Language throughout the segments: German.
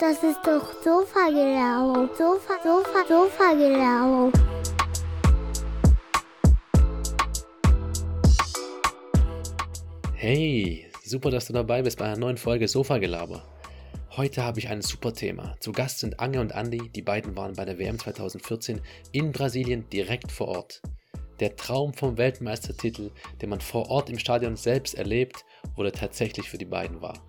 Das ist doch Sofa-Gelaber. Sofa, Sofa, Sofa-Gelaber. Hey, super, dass du dabei bist bei einer neuen Folge Sofa-Gelaber. Heute habe ich ein super Thema. Zu Gast sind Ange und Andi. Die beiden waren bei der WM 2014 in Brasilien direkt vor Ort. Der Traum vom Weltmeistertitel, den man vor Ort im Stadion selbst erlebt, wurde tatsächlich für die beiden wahr.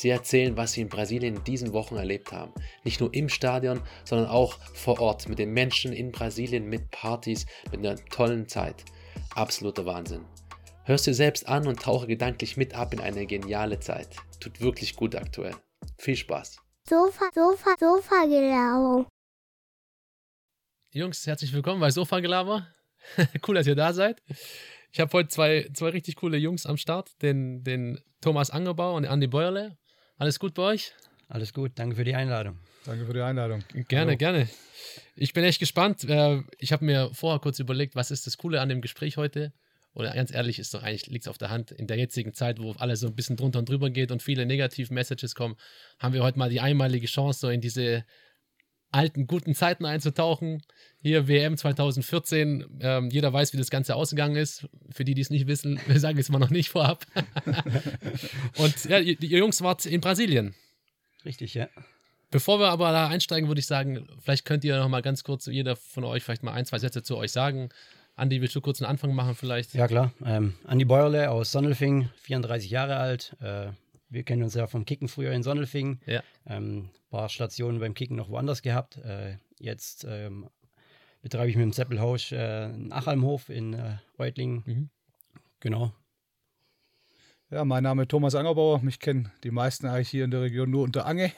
Sie erzählen, was sie in Brasilien in diesen Wochen erlebt haben. Nicht nur im Stadion, sondern auch vor Ort mit den Menschen in Brasilien, mit Partys, mit einer tollen Zeit. Absoluter Wahnsinn. Hörst dir selbst an und tauche gedanklich mit ab in eine geniale Zeit. Tut wirklich gut aktuell. Viel Spaß. Sofa, Sofa, Sofa-Gelaber. Jungs, herzlich willkommen bei Sofa Gelaber. cool, dass ihr da seid. Ich habe heute zwei, zwei richtig coole Jungs am Start, den, den Thomas Angerbauer und Andi Bäuerle. Alles gut bei euch? Alles gut, danke für die Einladung. Danke für die Einladung. Gerne, Hallo. gerne. Ich bin echt gespannt. Äh, ich habe mir vorher kurz überlegt, was ist das Coole an dem Gespräch heute? Oder ganz ehrlich, ist doch eigentlich, liegt es auf der Hand, in der jetzigen Zeit, wo alles so ein bisschen drunter und drüber geht und viele Negativ-Messages kommen, haben wir heute mal die einmalige Chance, so in diese alten, guten Zeiten einzutauchen. Hier WM 2014. Ähm, jeder weiß, wie das Ganze ausgegangen ist. Für die, die es nicht wissen, wir sagen es mal noch nicht vorab. Und ja, ihr, ihr, Jungs wart in Brasilien. Richtig, ja. Bevor wir aber da einsteigen, würde ich sagen, vielleicht könnt ihr noch mal ganz kurz, jeder von euch, vielleicht mal ein, zwei Sätze zu euch sagen. Andi, willst du kurz einen Anfang machen vielleicht? Ja, klar. Ähm, Andi Bäuerle aus Sonnelfing, 34 Jahre alt. Äh, wir kennen uns ja vom Kicken früher in Sonnelfing. Ja. Ähm, paar Stationen beim Kicken noch woanders gehabt. Äh, jetzt ähm, betreibe ich mit dem Seppelhaus äh, einen Achalmhof in äh, Reutlingen. Mhm. Genau. Ja, mein Name ist Thomas Angerbauer. Mich kennen die meisten eigentlich hier in der Region nur unter Ange.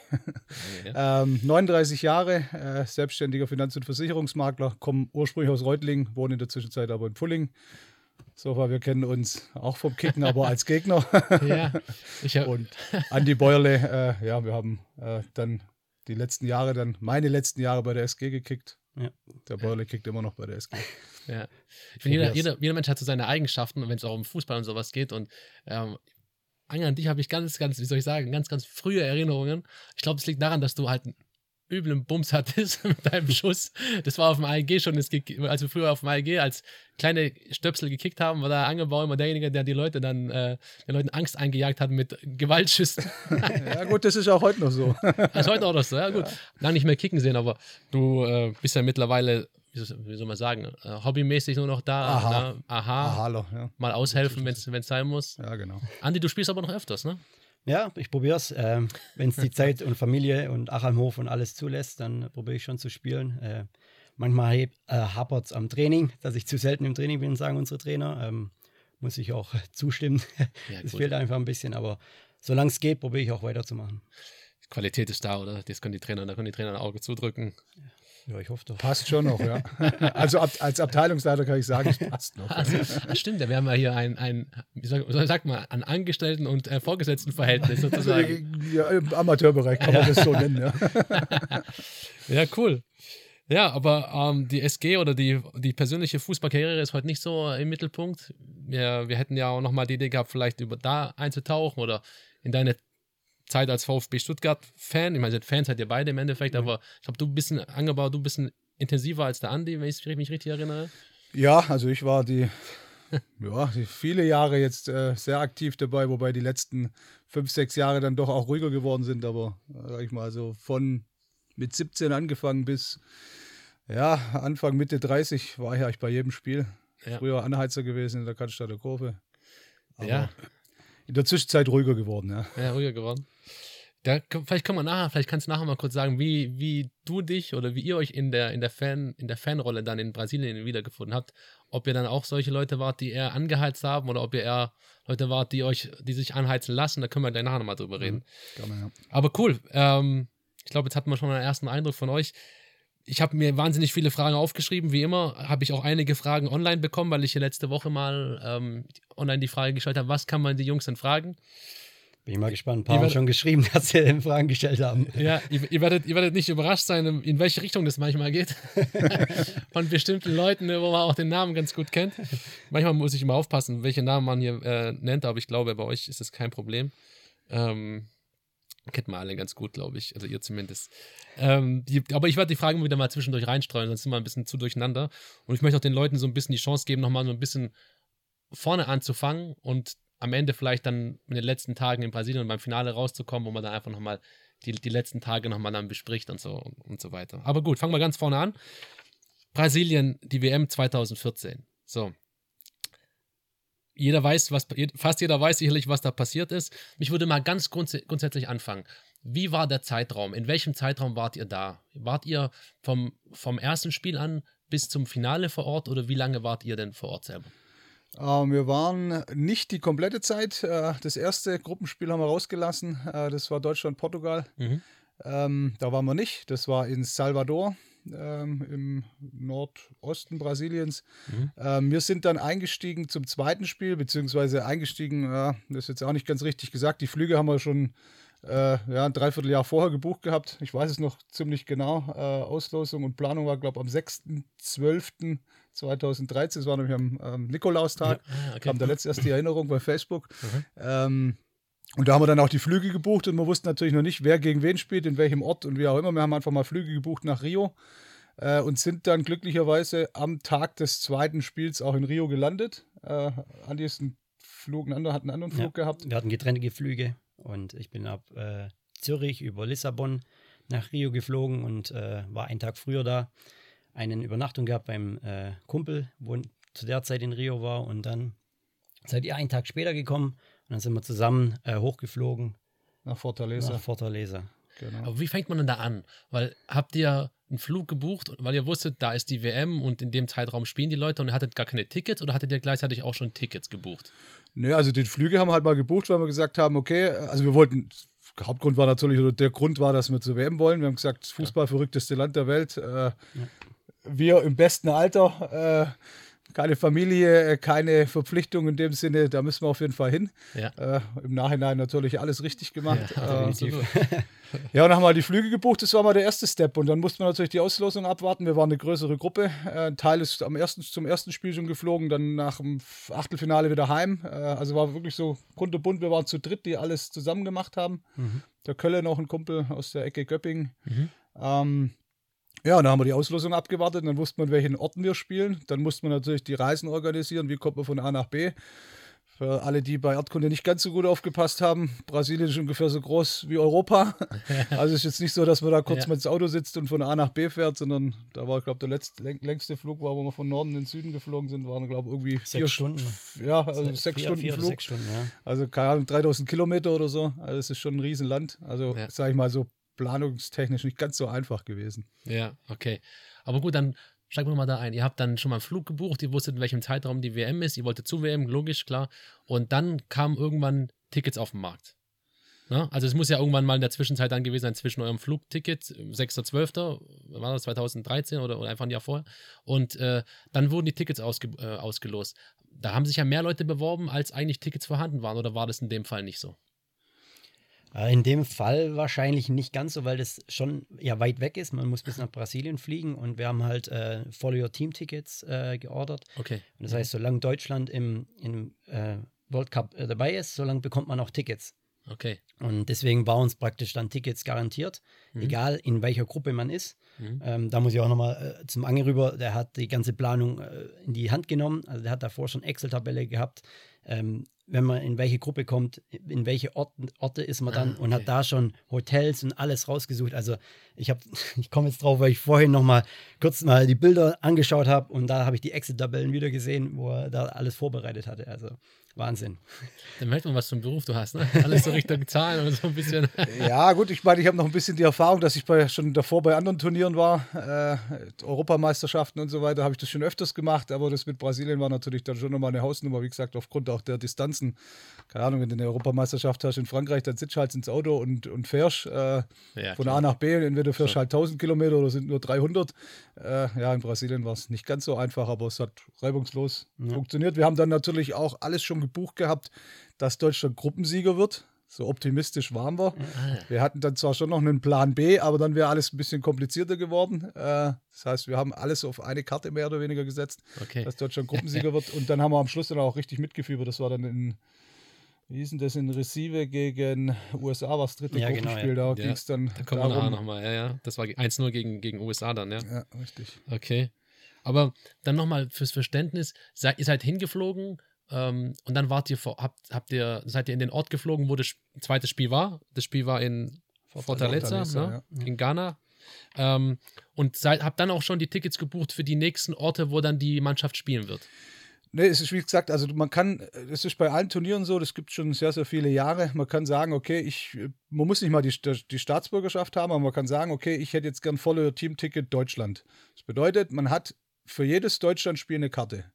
Ja. ähm, 39 Jahre, äh, selbstständiger Finanz- und Versicherungsmakler, komme ursprünglich aus Reutlingen, wohne in der Zwischenzeit aber in Sofa, wir kennen uns auch vom Kicken, aber als Gegner. ja, ich hab... Und Andi Bäuerle, äh, ja, wir haben äh, dann die letzten Jahre, dann meine letzten Jahre bei der SG gekickt. Ja. Der Bäuerle kickt immer noch bei der SG. Ja. Ich finde, jeder, jeder, jeder, Mensch hat so seine Eigenschaften, wenn es auch um Fußball und sowas geht. Und ähm, an dich habe ich ganz, ganz, wie soll ich sagen, ganz, ganz frühe Erinnerungen. Ich glaube, es liegt daran, dass du halt üblen Bums hattest mit deinem Schuss. Das war auf dem AEG schon, das, als wir früher auf dem AEG als kleine Stöpsel gekickt haben, war der Angebau immer derjenige, der die Leute dann, äh, den Leuten Angst eingejagt hat mit Gewaltschüssen. ja, gut, das ist auch heute noch so. Das ist heute auch noch so, ja, gut. Ja. Lange nicht mehr kicken sehen, aber du äh, bist ja mittlerweile wie soll man sagen, äh, hobbymäßig nur noch da. Aha. Da, aha. Aha ja. Mal aushelfen, wenn es sein muss. Ja, genau. Andi, du spielst aber noch öfters, ne? Ja, ich probiere es. Ähm, Wenn es die Zeit und Familie und Achalmhof und alles zulässt, dann probiere ich schon zu spielen. Äh, manchmal äh, hapert es am Training, dass ich zu selten im Training bin, sagen unsere Trainer. Ähm, muss ich auch zustimmen. Es ja, fehlt einfach ein bisschen, aber solange es geht, probiere ich auch weiterzumachen. Die Qualität ist da, oder? Das können die Trainer, da können die Trainer ein Auge zudrücken. Ja. Ja, ich hoffe doch. Passt schon noch, ja. Also ab, als Abteilungsleiter kann ich sagen, es passt noch. Also, stimmt, da wären wir hier ein, ein wie sagt man, ein Angestellten- und äh, Vorgesetztenverhältnis sozusagen. Ja, Im Amateurbereich kann man das so nennen, ja. ja, cool. Ja, aber ähm, die SG oder die, die persönliche Fußballkarriere ist heute nicht so im Mittelpunkt. Wir, wir hätten ja auch nochmal die Idee gehabt, vielleicht über da einzutauchen oder in deine Zeit als VfB Stuttgart-Fan. Ich meine, Fans seid ihr beide im Endeffekt, mhm. aber ich glaube, du bist ein angebaut, du bist ein intensiver als der Andi, wenn ich mich richtig erinnere. Ja, also ich war die, ja, die viele Jahre jetzt äh, sehr aktiv dabei, wobei die letzten fünf, sechs Jahre dann doch auch ruhiger geworden sind. Aber äh, sag ich mal, so von mit 17 angefangen bis ja, Anfang, Mitte 30 war ich eigentlich bei jedem Spiel. Ja. Früher Anheizer gewesen in der Cannstatter Kurve. Aber ja. In der Zwischenzeit ruhiger geworden, ja. Ja, ruhiger geworden. Da, vielleicht kann man nachher, vielleicht kannst du nachher mal kurz sagen, wie, wie du dich oder wie ihr euch in der, in der Fan, in der Fanrolle dann in Brasilien wiedergefunden habt. Ob ihr dann auch solche Leute wart, die eher angeheizt haben oder ob ihr eher Leute wart, die euch, die sich anheizen lassen, da können wir dann nachher nochmal drüber reden. Mhm, gerne, ja. Aber cool. Ähm, ich glaube, jetzt hatten wir schon einen ersten Eindruck von euch. Ich habe mir wahnsinnig viele Fragen aufgeschrieben. Wie immer habe ich auch einige Fragen online bekommen, weil ich hier letzte Woche mal ähm, online die Frage gestellt habe, was kann man die Jungs denn fragen? Bin ich mal gespannt. Ein paar haben schon geschrieben, dass sie Fragen gestellt haben. Ja, ihr, ihr, werdet, ihr werdet nicht überrascht sein, in welche Richtung das manchmal geht. Von bestimmten Leuten, wo man auch den Namen ganz gut kennt. Manchmal muss ich immer aufpassen, welche Namen man hier äh, nennt, aber ich glaube, bei euch ist das kein Problem. Ähm, Kennt man alle ganz gut, glaube ich. Also ihr zumindest. Ähm, die, aber ich werde die Fragen wieder mal zwischendurch reinstreuen, sonst sind wir ein bisschen zu durcheinander. Und ich möchte auch den Leuten so ein bisschen die Chance geben, nochmal so ein bisschen vorne anzufangen und am Ende vielleicht dann in den letzten Tagen in Brasilien beim Finale rauszukommen, wo man dann einfach nochmal die, die letzten Tage nochmal dann bespricht und so und, und so weiter. Aber gut, fangen wir ganz vorne an. Brasilien, die WM 2014. So. Jeder weiß, was, fast jeder weiß sicherlich, was da passiert ist. Mich würde mal ganz grunds grundsätzlich anfangen. Wie war der Zeitraum? In welchem Zeitraum wart ihr da? Wart ihr vom, vom ersten Spiel an bis zum Finale vor Ort oder wie lange wart ihr denn vor Ort selber? Uh, wir waren nicht die komplette Zeit. Uh, das erste Gruppenspiel haben wir rausgelassen. Uh, das war Deutschland-Portugal. Mhm. Ähm, da waren wir nicht. Das war in Salvador ähm, im Nordosten Brasiliens. Mhm. Ähm, wir sind dann eingestiegen zum zweiten Spiel, beziehungsweise eingestiegen, ja, das ist jetzt auch nicht ganz richtig gesagt. Die Flüge haben wir schon äh, ja, ein Dreivierteljahr vorher gebucht gehabt. Ich weiß es noch ziemlich genau. Äh, Auslosung und Planung war, glaube ich, am 6.12.2013. Das war nämlich am ähm, Nikolaustag. Ja, ah, okay. Kam da letzte erst die Erinnerung bei Facebook. Mhm. Ähm, und da haben wir dann auch die Flüge gebucht und wir wussten natürlich noch nicht, wer gegen wen spielt, in welchem Ort und wie auch immer. Wir haben einfach mal Flüge gebucht nach Rio äh, und sind dann glücklicherweise am Tag des zweiten Spiels auch in Rio gelandet. Äh, Andi ist ein Flug, ein anderer hat einen anderen Flug ja, gehabt. Wir hatten getrennte Flüge und ich bin ab äh, Zürich über Lissabon nach Rio geflogen und äh, war einen Tag früher da. Eine Übernachtung gehabt beim äh, Kumpel, wo zu der Zeit in Rio war und dann seid ihr einen Tag später gekommen dann sind wir zusammen äh, hochgeflogen. Nach Fortaleza. Nach Fortaleza. Genau. Aber wie fängt man denn da an? Weil habt ihr einen Flug gebucht, weil ihr wusstet, da ist die WM und in dem Zeitraum spielen die Leute und ihr hattet gar keine Tickets oder hattet ihr gleichzeitig auch schon Tickets gebucht? Nö, also die Flüge haben wir halt mal gebucht, weil wir gesagt haben, okay, also wir wollten, der Hauptgrund war natürlich, oder der Grund war, dass wir zur WM wollen. Wir haben gesagt, Fußball verrückteste Land der Welt. Äh, ja. Wir im besten Alter. Äh, keine Familie, äh, keine Verpflichtung in dem Sinne, da müssen wir auf jeden Fall hin. Ja. Äh, Im Nachhinein natürlich alles richtig gemacht. Ja, äh, ja, und dann haben wir die Flüge gebucht, das war mal der erste Step. Und dann mussten wir natürlich die Auslosung abwarten. Wir waren eine größere Gruppe. Äh, ein Teil ist am ersten, zum ersten Spiel schon geflogen, dann nach dem Achtelfinale wieder heim. Äh, also war wirklich so kunterbunt. Wir waren zu dritt, die alles zusammen gemacht haben. Mhm. Der Kölle noch ein Kumpel aus der Ecke Göpping. Mhm. Ähm, ja, dann haben wir die Auslosung abgewartet, dann wusste man, welchen Orten wir spielen. Dann musste man natürlich die Reisen organisieren, wie kommt man von A nach B. Für alle, die bei Erdkunde nicht ganz so gut aufgepasst haben, Brasilien ist ungefähr so groß wie Europa. Also es ist jetzt nicht so, dass man da kurz ja. mal ins Auto sitzt und von A nach B fährt, sondern da war, ich glaube, der letzte, längste Flug war, wo wir von Norden in den Süden geflogen sind, waren, glaube ich, irgendwie sechs vier Stunden. Ja, also sechs, sechs vier, Stunden vier Flug. Sechs Stunden, ja. Also keine Ahnung, 3000 Kilometer oder so. Also es ist schon ein Riesenland. Also ja. sage ich mal so planungstechnisch nicht ganz so einfach gewesen. Ja, okay. Aber gut, dann steigen wir mal da ein. Ihr habt dann schon mal einen Flug gebucht, ihr wusstet, in welchem Zeitraum die WM ist, ihr wolltet zu WM, logisch, klar. Und dann kamen irgendwann Tickets auf den Markt. Na? Also es muss ja irgendwann mal in der Zwischenzeit dann gewesen sein zwischen eurem Flugticket, 6.12., war das 2013 oder, oder einfach ein Jahr vorher, und äh, dann wurden die Tickets ausge, äh, ausgelost. Da haben sich ja mehr Leute beworben, als eigentlich Tickets vorhanden waren, oder war das in dem Fall nicht so? Äh, in dem Fall wahrscheinlich nicht ganz so, weil das schon ja weit weg ist. Man muss bis nach Brasilien fliegen und wir haben halt äh, Follow Your Team Tickets äh, geordert. Okay. Und das heißt, solange Deutschland im, im äh, World Cup äh, dabei ist, solange bekommt man auch Tickets. Okay. Und deswegen waren uns praktisch dann Tickets garantiert, mhm. egal in welcher Gruppe man ist. Mhm. Ähm, da muss ich auch nochmal äh, zum Ange rüber, der hat die ganze Planung äh, in die Hand genommen. Also der hat davor schon Excel-Tabelle gehabt. Ähm, wenn man in welche Gruppe kommt, in welche Orte, Orte ist man dann ah, okay. und hat da schon Hotels und alles rausgesucht. Also ich habe, ich komme jetzt drauf, weil ich vorhin noch mal kurz mal die Bilder angeschaut habe und da habe ich die Exit-Tabellen wieder gesehen, wo er da alles vorbereitet hatte. Also Wahnsinn. Dann merkt man, was für einen Beruf du hast, ne? Alles so Richtung Zahlen und so ein bisschen. ja, gut, ich meine, ich habe noch ein bisschen die Erfahrung, dass ich bei, schon davor bei anderen Turnieren war, äh, Europameisterschaften und so weiter, habe ich das schon öfters gemacht, aber das mit Brasilien war natürlich dann schon nochmal eine Hausnummer, wie gesagt, aufgrund auch der Distanzen. Keine Ahnung, wenn du eine Europameisterschaft hast in Frankreich, dann sitzt du halt ins Auto und, und fährst äh, ja, von A nach B, entweder fährst du halt 1000 Kilometer oder sind nur 300. Äh, ja, in Brasilien war es nicht ganz so einfach, aber es hat reibungslos ja. funktioniert. Wir haben dann natürlich auch alles schon gebucht gehabt, dass Deutschland Gruppensieger wird. So optimistisch waren wir. Ah, wir hatten dann zwar schon noch einen Plan B, aber dann wäre alles ein bisschen komplizierter geworden. Äh, das heißt, wir haben alles auf eine Karte mehr oder weniger gesetzt, okay. dass Deutschland Gruppensieger wird. Und dann haben wir am Schluss dann auch richtig mitgefiebert. Das war dann in wie hieß denn das in Receive gegen USA, war das dritte Ja, genau, Gruppenspiel, ja. da Ja, ging es dann Da kommen wir nachher darum. nochmal. Ja, ja. Das war 1-0 gegen, gegen USA dann, ja. Ja, richtig. Okay. Aber dann nochmal fürs Verständnis, ihr seid hingeflogen ähm, und dann wart ihr vor, habt, habt ihr, seid ihr in den Ort geflogen, wo das zweite Spiel war. Das Spiel war in Fortaleza, ne? in Ghana. Ähm, und seid, habt dann auch schon die Tickets gebucht für die nächsten Orte, wo dann die Mannschaft spielen wird. Nee, es ist wie gesagt, also man kann, es ist bei allen Turnieren so, das gibt schon sehr, sehr viele Jahre. Man kann sagen, okay, ich, man muss nicht mal die, die Staatsbürgerschaft haben, aber man kann sagen, okay, ich hätte jetzt gern volle Teamticket Deutschland. Das bedeutet, man hat für jedes Deutschlandspiel eine Karte.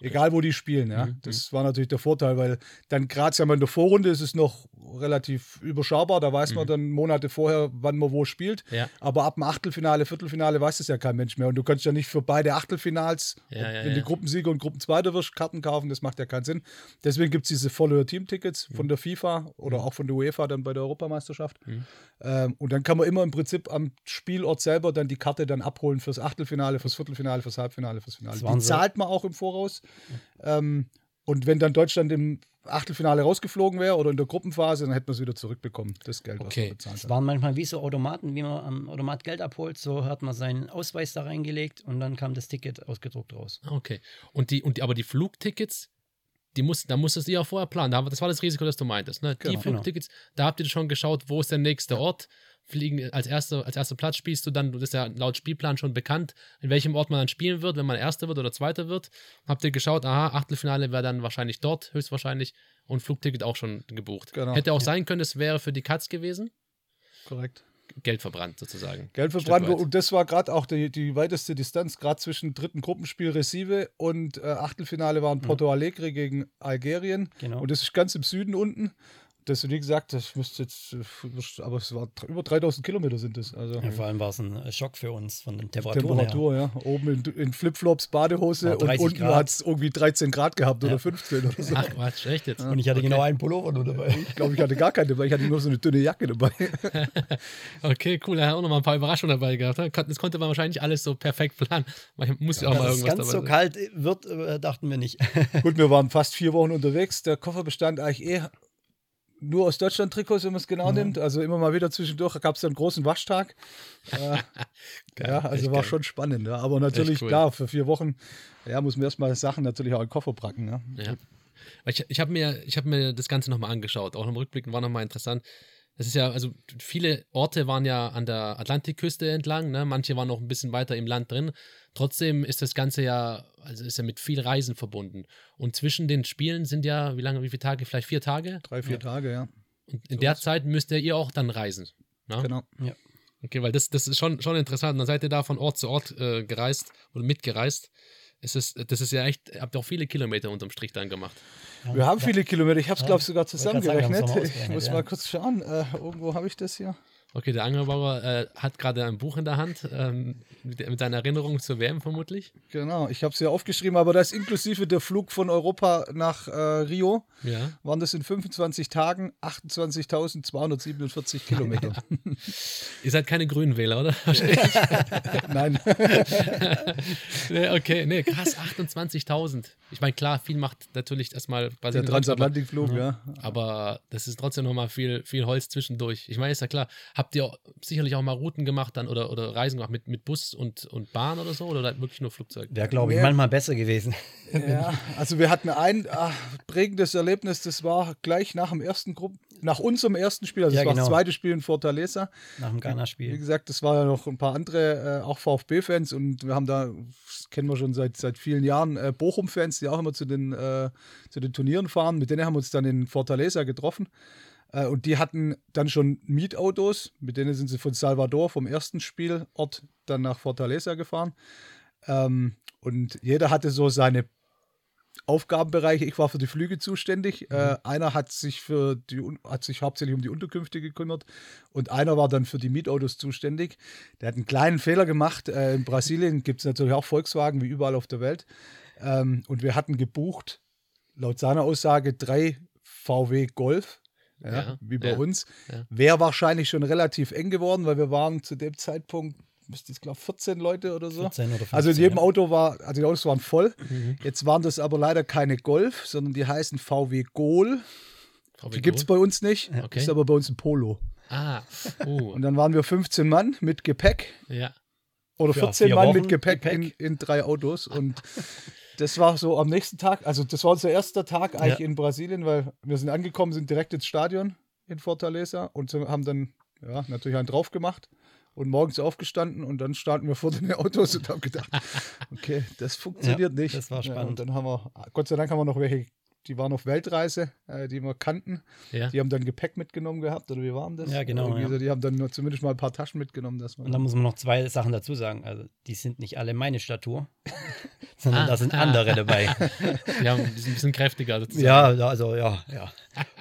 Egal, wo die spielen, ja. Mhm, Das war natürlich der Vorteil, weil dann gerade sagen wir, in der Vorrunde ist es noch relativ überschaubar. Da weiß man Mhm. dann Monate vorher, wann man wo spielt. Ja. Aber ab dem Achtelfinale, Viertelfinale weiß es ja kein Mensch mehr. Und du kannst ja nicht für beide Achtelfinals, Ja, ja, wenn ja. du Gruppensieger und Gruppenzweiter wirst, Karten kaufen. Das macht ja keinen Sinn. Deswegen gibt es diese Follower-Team-Tickets Mhm. von der FIFA oder auch von der UEFA dann bei der Europameisterschaft. Ähm, und dann kann man immer im Prinzip am Spielort selber dann die Karte dann abholen fürs Achtelfinale, fürs Viertelfinale, fürs Halbfinale, fürs Finale. Das Die zahlt man auch im Voraus. Ähm, und wenn dann Deutschland im Achtelfinale rausgeflogen wäre oder in der Gruppenphase, dann hätten wir es wieder zurückbekommen, das Geld, was Okay. man bezahlt Es hat. waren manchmal wie so Automaten, wie man am Automat Geld abholt. So hat man seinen Ausweis da reingelegt und dann kam das Ticket ausgedruckt raus. Okay. Und die, und die, aber die Flugtickets, die muss, da musstest du ja vorher planen. Da, das war das Risiko, das du meintest. Ne? die Genau. Flugtickets, da habt ihr schon geschaut, wo ist der nächste Ort. Fliegen als erster, als erster Platz spielst du dann, das ist ja laut Spielplan schon bekannt, in welchem Ort man dann spielen wird, wenn man Erster wird oder Zweiter wird. Habt ihr geschaut, aha, Achtelfinale wäre dann wahrscheinlich dort, höchstwahrscheinlich, und Flugticket auch schon gebucht. Genau. Hätte auch sein können, es wäre für die Katz gewesen. Korrekt. Geld verbrannt sozusagen. Geld verbrannt und das war gerade auch die, die weiteste Distanz, gerade zwischen dritten Gruppenspiel Recife und äh, Achtelfinale waren Porto Alegre gegen Algerien. Genau. Und das ist ganz im Süden unten. Das, wie gesagt, das müsste jetzt, äh, aber es war über 3000 Kilometer sind es. Also Ja, vor allem war es ein äh, Schock für uns von den Temperaturen Temperatur, ja. Oben in, in Flipflops, Badehose und 30 unten hat es irgendwie 13 Grad gehabt Ja. oder 15 oder so. Ach Quatsch, echt jetzt? her. Und ich hatte genau einen Pullover nur dabei. Ich glaube, ich hatte gar keine dabei. Ich hatte nur so eine dünne Jacke dabei. Okay, cool. Er hat auch noch mal ein paar Überraschungen dabei gehabt. ne? Das konnte man wahrscheinlich alles so perfekt planen. Man muss ja auch mal irgendwas ganz dabei so sein. kalt wird, äh, dachten wir nicht. Gut, wir waren fast vier Wochen unterwegs. Der Koffer bestand eigentlich eh nur aus Deutschland-Trikots, wenn man es genau nimmt. Also immer mal wieder zwischendurch gab es dann einen großen Waschtag. Äh, ja, also war geil. schon spannend. Ja. Aber natürlich, cool. klar, für vier Wochen ja, muss man erstmal Sachen natürlich auch in den Koffer packen. Ja. Ja. Ich, ich habe mir, ich hab mir das Ganze nochmal angeschaut, auch im Rückblick war nochmal interessant. Das ist ja, also viele Orte waren ja an der Atlantikküste entlang, ne? manche waren noch ein bisschen weiter im Land drin. Trotzdem ist das Ganze ja, also ist ja mit viel Reisen verbunden. Und zwischen den Spielen sind ja, wie lange, wie viele Tage? Vielleicht vier Tage? Drei, vier Tage, ja. Und in der Zeit müsst ihr auch dann reisen. Ne? Genau. Okay, weil das, das ist schon, schon interessant. Dann seid ihr da von Ort zu Ort äh, gereist oder mitgereist. Es ist, das ist ja echt, ihr habt auch viele Kilometer unterm Strich dann gemacht. Wir haben viele Kilometer. Ich habe es, Ja. glaube ich, sogar zusammengerechnet. Ich muss ja. mal kurz schauen. Äh, irgendwo habe ich das hier. Okay, der Angelbauer äh, hat gerade ein Buch in der Hand ähm, mit, mit seiner Erinnerung zur WM vermutlich. Genau, ich habe es hier aufgeschrieben, aber das inklusive der Flug von Europa nach äh, Rio Ja. waren das in 25 Tagen 28.247 Kilometer. Ihr seid keine Grünenwähler, oder? Nein. nee, okay, nee, krass, 28.000. Ich meine, klar, viel macht natürlich erstmal Der Brasilien, aber, Transatlantikflug, ja. aber das ist trotzdem nochmal viel, viel Holz zwischendurch. Ich meine, ist ja klar, habt ihr sicherlich auch mal Routen gemacht dann oder, oder Reisen gemacht mit, mit Bus und, und Bahn oder so oder wirklich nur Flugzeug? Wäre, glaube ich, manchmal besser gewesen. Ja, also wir hatten ein ah, prägendes Erlebnis, das war gleich nach dem ersten Gruppen, nach unserem ersten Spiel, also Ja, das war genau. das zweite Spiel in Fortaleza. Nach dem Wie Ghana-Spiel. gesagt, das war ja noch ein paar andere, äh, auch VfB-Fans und wir haben da, das kennen wir schon seit, seit vielen Jahren, äh, Bochum-Fans, die auch immer zu den, äh, zu den Turnieren fahren. Mit denen haben wir uns dann in Fortaleza getroffen. Äh, und die hatten dann schon Mietautos, mit denen sind sie von Salvador, vom ersten Spielort, dann nach Fortaleza gefahren. Ähm, und jeder hatte so seine Aufgabenbereiche. Ich war für die Flüge zuständig. Äh, einer hat sich für die hat sich hauptsächlich um die Unterkünfte gekümmert und einer war dann für die Mietautos zuständig. Der hat einen kleinen Fehler gemacht. Äh, in Brasilien gibt es natürlich auch Volkswagen wie überall auf der Welt. Ähm, und wir hatten gebucht, laut seiner Aussage, drei VW Golf. Ja, Ja, wie bei ja, uns. ja. Wäre wahrscheinlich schon relativ eng geworden, weil wir waren zu dem Zeitpunkt, müsste ich glaube 14 Leute oder so. 14 oder 15, also in jedem ja. Auto war, also die Autos waren voll. Mhm. Jetzt waren das aber leider keine Golf, sondern die heißen VW Gol. VW Die gibt es Gol? bei uns nicht, Okay. ist aber bei uns ein Polo. Ah, oh, Und dann waren wir 15 Mann mit Gepäck ja. oder Für 14 vier Mann Wochen mit Gepäck, Gepäck. In, in drei Autos. Und das war so am nächsten Tag, also das war unser erster Tag eigentlich Ja. in Brasilien, weil wir sind angekommen, sind direkt ins Stadion in Fortaleza und haben dann ja, natürlich einen drauf gemacht und morgens aufgestanden und dann standen wir vor den Autos und haben gedacht, okay, das funktioniert Ja, nicht. das war Ja, spannend. und dann haben wir, Gott sei Dank haben wir noch welche, die waren auf Weltreise, äh, die wir kannten. ja. Die haben dann Gepäck mitgenommen gehabt, oder wie war denn das? Ja, genau, ja. so, Die haben dann nur zumindest mal ein paar Taschen mitgenommen, dass man. Und da muss man noch zwei Sachen dazu sagen. Also, die sind nicht alle meine Statur, sondern Ah. da sind andere dabei. ja, die sind ein bisschen kräftiger. sozusagen. ja, ja, also ja, ja.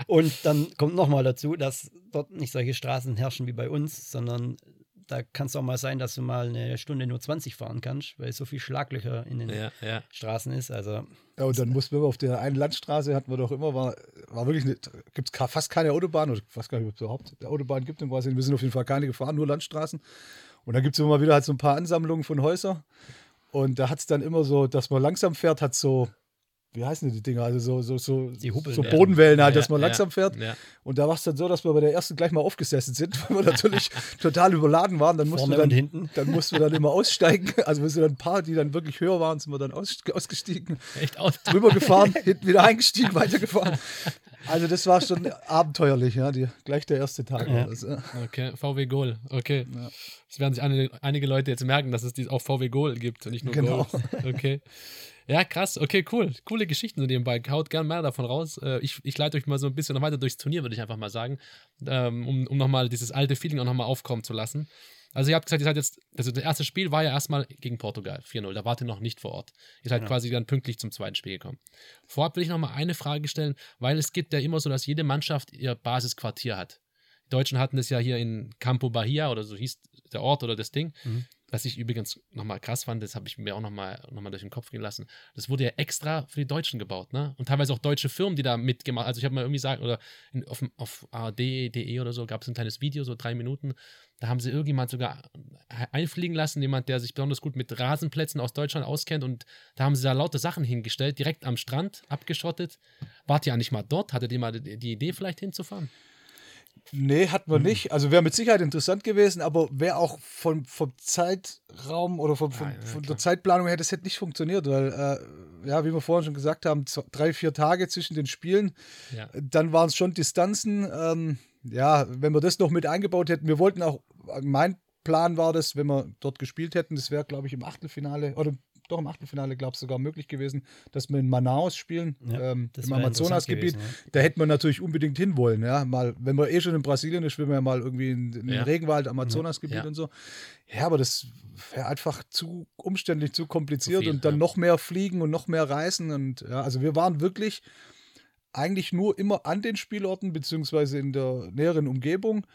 Und dann kommt nochmal dazu, dass dort nicht solche Straßen herrschen wie bei uns, sondern da kann es auch mal sein, dass du mal eine Stunde nur 20 fahren kannst, weil so viel Schlaglöcher in den Ja, ja. Straßen ist. Also Ja, und dann mussten wir auf der einen Landstraße, hatten wir doch immer, war, war wirklich, gibt es fast keine Autobahn, oder weiß gar nicht, ob es überhaupt eine Autobahn gibt in Brasilien. Wir sind auf jeden Fall keine gefahren, nur Landstraßen. Und dann gibt es immer mal wieder halt so ein paar Ansammlungen von Häusern. Und da hat es dann immer so, dass man langsam fährt, hat so, wie heißen die Dinger? Also so, so, so, Hubbeln, so. Bodenwellen halt, Ja, dass man ja, langsam fährt. Ja. Und da war es dann so, dass wir bei der ersten gleich mal aufgesessen sind, weil wir natürlich total überladen waren. Dann mussten wir dann hinten. dann mussten wir dann immer aussteigen. Also wir sind dann ein paar, die dann wirklich höher waren, sind wir dann aus, ausgestiegen, Echt aus. drüber gefahren, hinten wieder eingestiegen, weitergefahren. Also das war schon abenteuerlich, ja, die, gleich der erste Tag. War das. Okay, VW Goal. Okay. Das werden sich einige, einige Leute jetzt merken, dass es auch VW Goal gibt und nicht nur Genau. Goal. Okay. Ja, krass. Okay, cool. Coole Geschichten so nebenbei. Haut gern mehr davon raus. Äh, Ich, ich leite euch mal so ein bisschen noch weiter durchs Turnier, würde ich einfach mal sagen, ähm, um, um nochmal dieses alte Feeling auch nochmal aufkommen zu lassen. Also ihr habt gesagt, ihr seid jetzt, also das erste Spiel war ja erstmal gegen Portugal, 4-0. Da wart ihr noch nicht vor Ort. Ihr seid Genau. quasi dann pünktlich zum zweiten Spiel gekommen. Vorab will ich nochmal eine Frage stellen, weil es gibt ja immer so, dass jede Mannschaft ihr Basisquartier hat. Die Deutschen hatten das ja hier in Campo Bahia oder so hieß der Ort oder das Ding. Mhm. Was ich übrigens nochmal krass fand, das habe ich mir auch nochmal noch mal durch den Kopf gehen lassen. Das wurde ja extra für die Deutschen gebaut, ne? Und teilweise auch deutsche Firmen, die da mitgemacht Also ich habe mal irgendwie gesagt, oder in, auf, auf ARD.de oder so gab es ein kleines Video, so drei Minuten. Da haben sie irgendjemand sogar einfliegen lassen, jemand, der sich besonders gut mit Rasenplätzen aus Deutschland auskennt. Und da haben sie da lauter Sachen hingestellt, direkt am Strand, abgeschottet. Wart ihr eigentlich mal dort? Hattet ihr mal die Idee, vielleicht hinzufahren? Nee, hatten wir nicht. Also wäre mit Sicherheit interessant gewesen, aber wäre auch vom, vom Zeitraum oder vom, vom, Ja, ja, von der Zeitplanung her, das hätte nicht funktioniert, weil, äh, ja, wie wir vorhin schon gesagt haben, zwei, drei, vier Tage zwischen den Spielen, Ja. dann waren es schon Distanzen. Ähm, ja, wenn wir das noch mit eingebaut hätten, wir wollten auch, mein Plan war das, wenn wir dort gespielt hätten, das wäre, glaube ich, im Achtelfinale oder doch im Achtelfinale, glaube ich, sogar möglich gewesen, dass wir in Manaus spielen, Ja, ähm, im Amazonasgebiet. gewesen, Da hätte man natürlich unbedingt hinwollen, ja. Mal, wenn man eh schon in Brasilien ist, will man ja mal irgendwie in, in Ja. den Regenwald, Amazonasgebiet Ja. und so. Ja, aber das wäre einfach zu umständlich, zu kompliziert Zu viel, und dann noch mehr fliegen und noch mehr reisen. Und ja, also wir waren wirklich eigentlich nur immer an den Spielorten, beziehungsweise in der näheren Umgebung,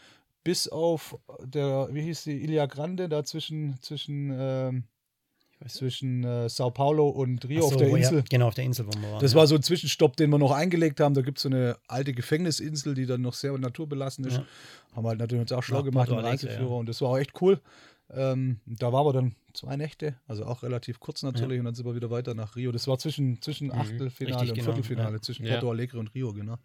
bis auf der, wie hieß die, Ilia Grande, da zwischen, zwischen, ähm, zwischen äh, Sao Paulo und Rio Ach auf so, der wo- ja, Insel. genau, auf der Insel, wo wir waren. Das ja. war so ein Zwischenstopp, den wir noch eingelegt haben. Da gibt es so eine alte Gefängnisinsel, die dann noch sehr naturbelassen ist. Ja. Haben wir halt natürlich uns auch schlau gemacht Alegre, Reiseführer ja. und das war auch echt cool. Ähm, da waren wir dann zwei Nächte, also auch relativ kurz natürlich, und dann sind wir wieder weiter nach Rio. Das war zwischen, zwischen Achtelfinale Mhm. Richtig, und genau, Viertelfinale, ja. zwischen Ja. Porto Alegre und Rio, genau.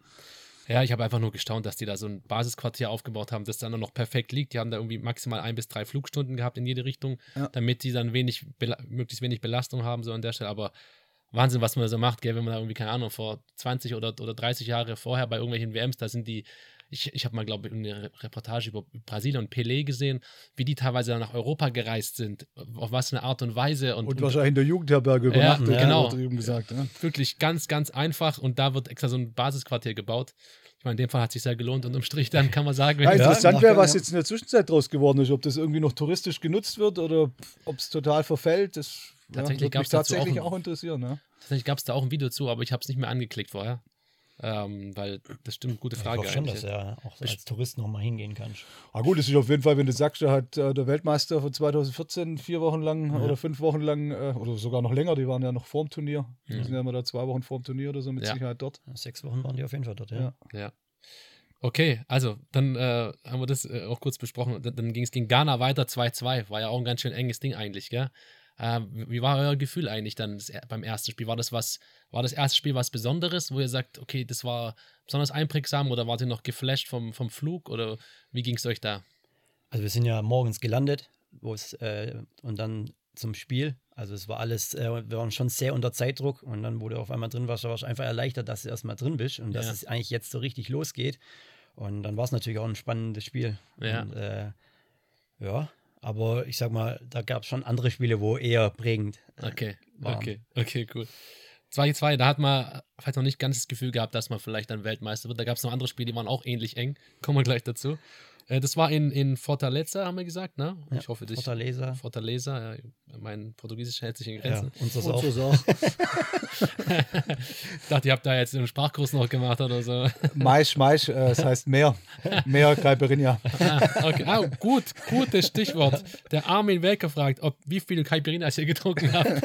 Ja, ich habe einfach nur gestaunt, dass die da so ein Basisquartier aufgebaut haben, das dann noch perfekt liegt. Die haben da irgendwie maximal ein bis drei Flugstunden gehabt in jede Richtung, Ja. damit die dann wenig, möglichst wenig Belastung haben, so an der Stelle. Aber Wahnsinn, was man da so macht, gell, wenn man da irgendwie, keine Ahnung, vor 20 oder, oder 30 Jahre vorher bei irgendwelchen WMs, da sind die, ich, ich habe mal, glaube ich, eine Re- Reportage über Brasilien und Pelé gesehen, wie die teilweise dann nach Europa gereist sind, auf was eine Art und Weise. Und, Und, und wahrscheinlich in der Jugendherberge übernachtet, Ja, genau. gesagt. Ja. wirklich ganz, ganz einfach und da wird extra so ein Basisquartier gebaut. Ich meine, in dem Fall hat es sich sehr gelohnt und im Strich dann kann man sagen, wenn Ja, interessant wäre, was ja. jetzt in der Zwischenzeit draus geworden ist, ob das irgendwie noch touristisch genutzt wird oder ob es total verfällt. Das ja, Tatsächlich würde gab's mich tatsächlich auch ein- auch interessieren. Ja. Tatsächlich gab es da auch ein Video zu, aber ich habe es nicht mehr angeklickt vorher. Ähm, weil das stimmt, gute ich Frage. hoffe schon, dass er auch als Tourist nochmal hingehen kann. Ah gut, es ist auf jeden Fall, wenn du sagst, da hat äh, der Weltmeister von 2014 vier Wochen lang oder fünf Wochen lang äh, oder sogar noch länger, die waren ja noch vorm Turnier. Die sind ja immer da zwei Wochen vorm Turnier oder so mit Ja. Sicherheit dort. Sechs Wochen waren die auf jeden Fall dort, ja. Ja. Ja. Okay, also dann äh, haben wir das äh, auch kurz besprochen. Dann, dann ging es gegen Ghana weiter 2-2. War ja auch ein ganz schön enges Ding eigentlich, gell? Äh, wie war euer Gefühl eigentlich dann beim ersten Spiel? War das was, war das erste Spiel was Besonderes, wo ihr sagt, okay, das war besonders einprägsam oder wart ihr noch geflasht vom, vom Flug oder wie ging es euch da? Also wir sind ja morgens gelandet, wo es äh, und dann zum Spiel. Also es war alles, äh, wir waren schon sehr unter Zeitdruck und dann, wo du auf einmal drin warst, da warst du einfach erleichtert, dass du erstmal drin bist und ja. dass es eigentlich jetzt so richtig losgeht. Und dann war es natürlich auch ein spannendes Spiel. Ja. Und, äh, ja, aber ich sag mal, da gab es schon andere Spiele, wo eher prägend. Äh, okay, waren. okay, okay, cool. 2-2, da hat man vielleicht noch nicht ganz das Gefühl gehabt, dass man vielleicht dann Weltmeister wird. Da gab es noch andere Spiele, die waren auch ähnlich eng. Kommen wir gleich dazu. Äh, das war in, in Fortaleza, haben wir gesagt, ne? Ja, ich hoffe, dich. Fortaleza. Fortaleza, ja, mein Portugiesisch hält sich in Grenzen. Ja, unseres auch. auch. ich dachte, ihr habt da jetzt einen Sprachkurs noch gemacht oder so. Mais, Mais, äh, das heißt mehr. Mehr Caipirinha. ah, okay. ah, gut, gutes Stichwort. Der Armin Welker fragt, ob wie viele Caipirinhas ihr getrunken habt.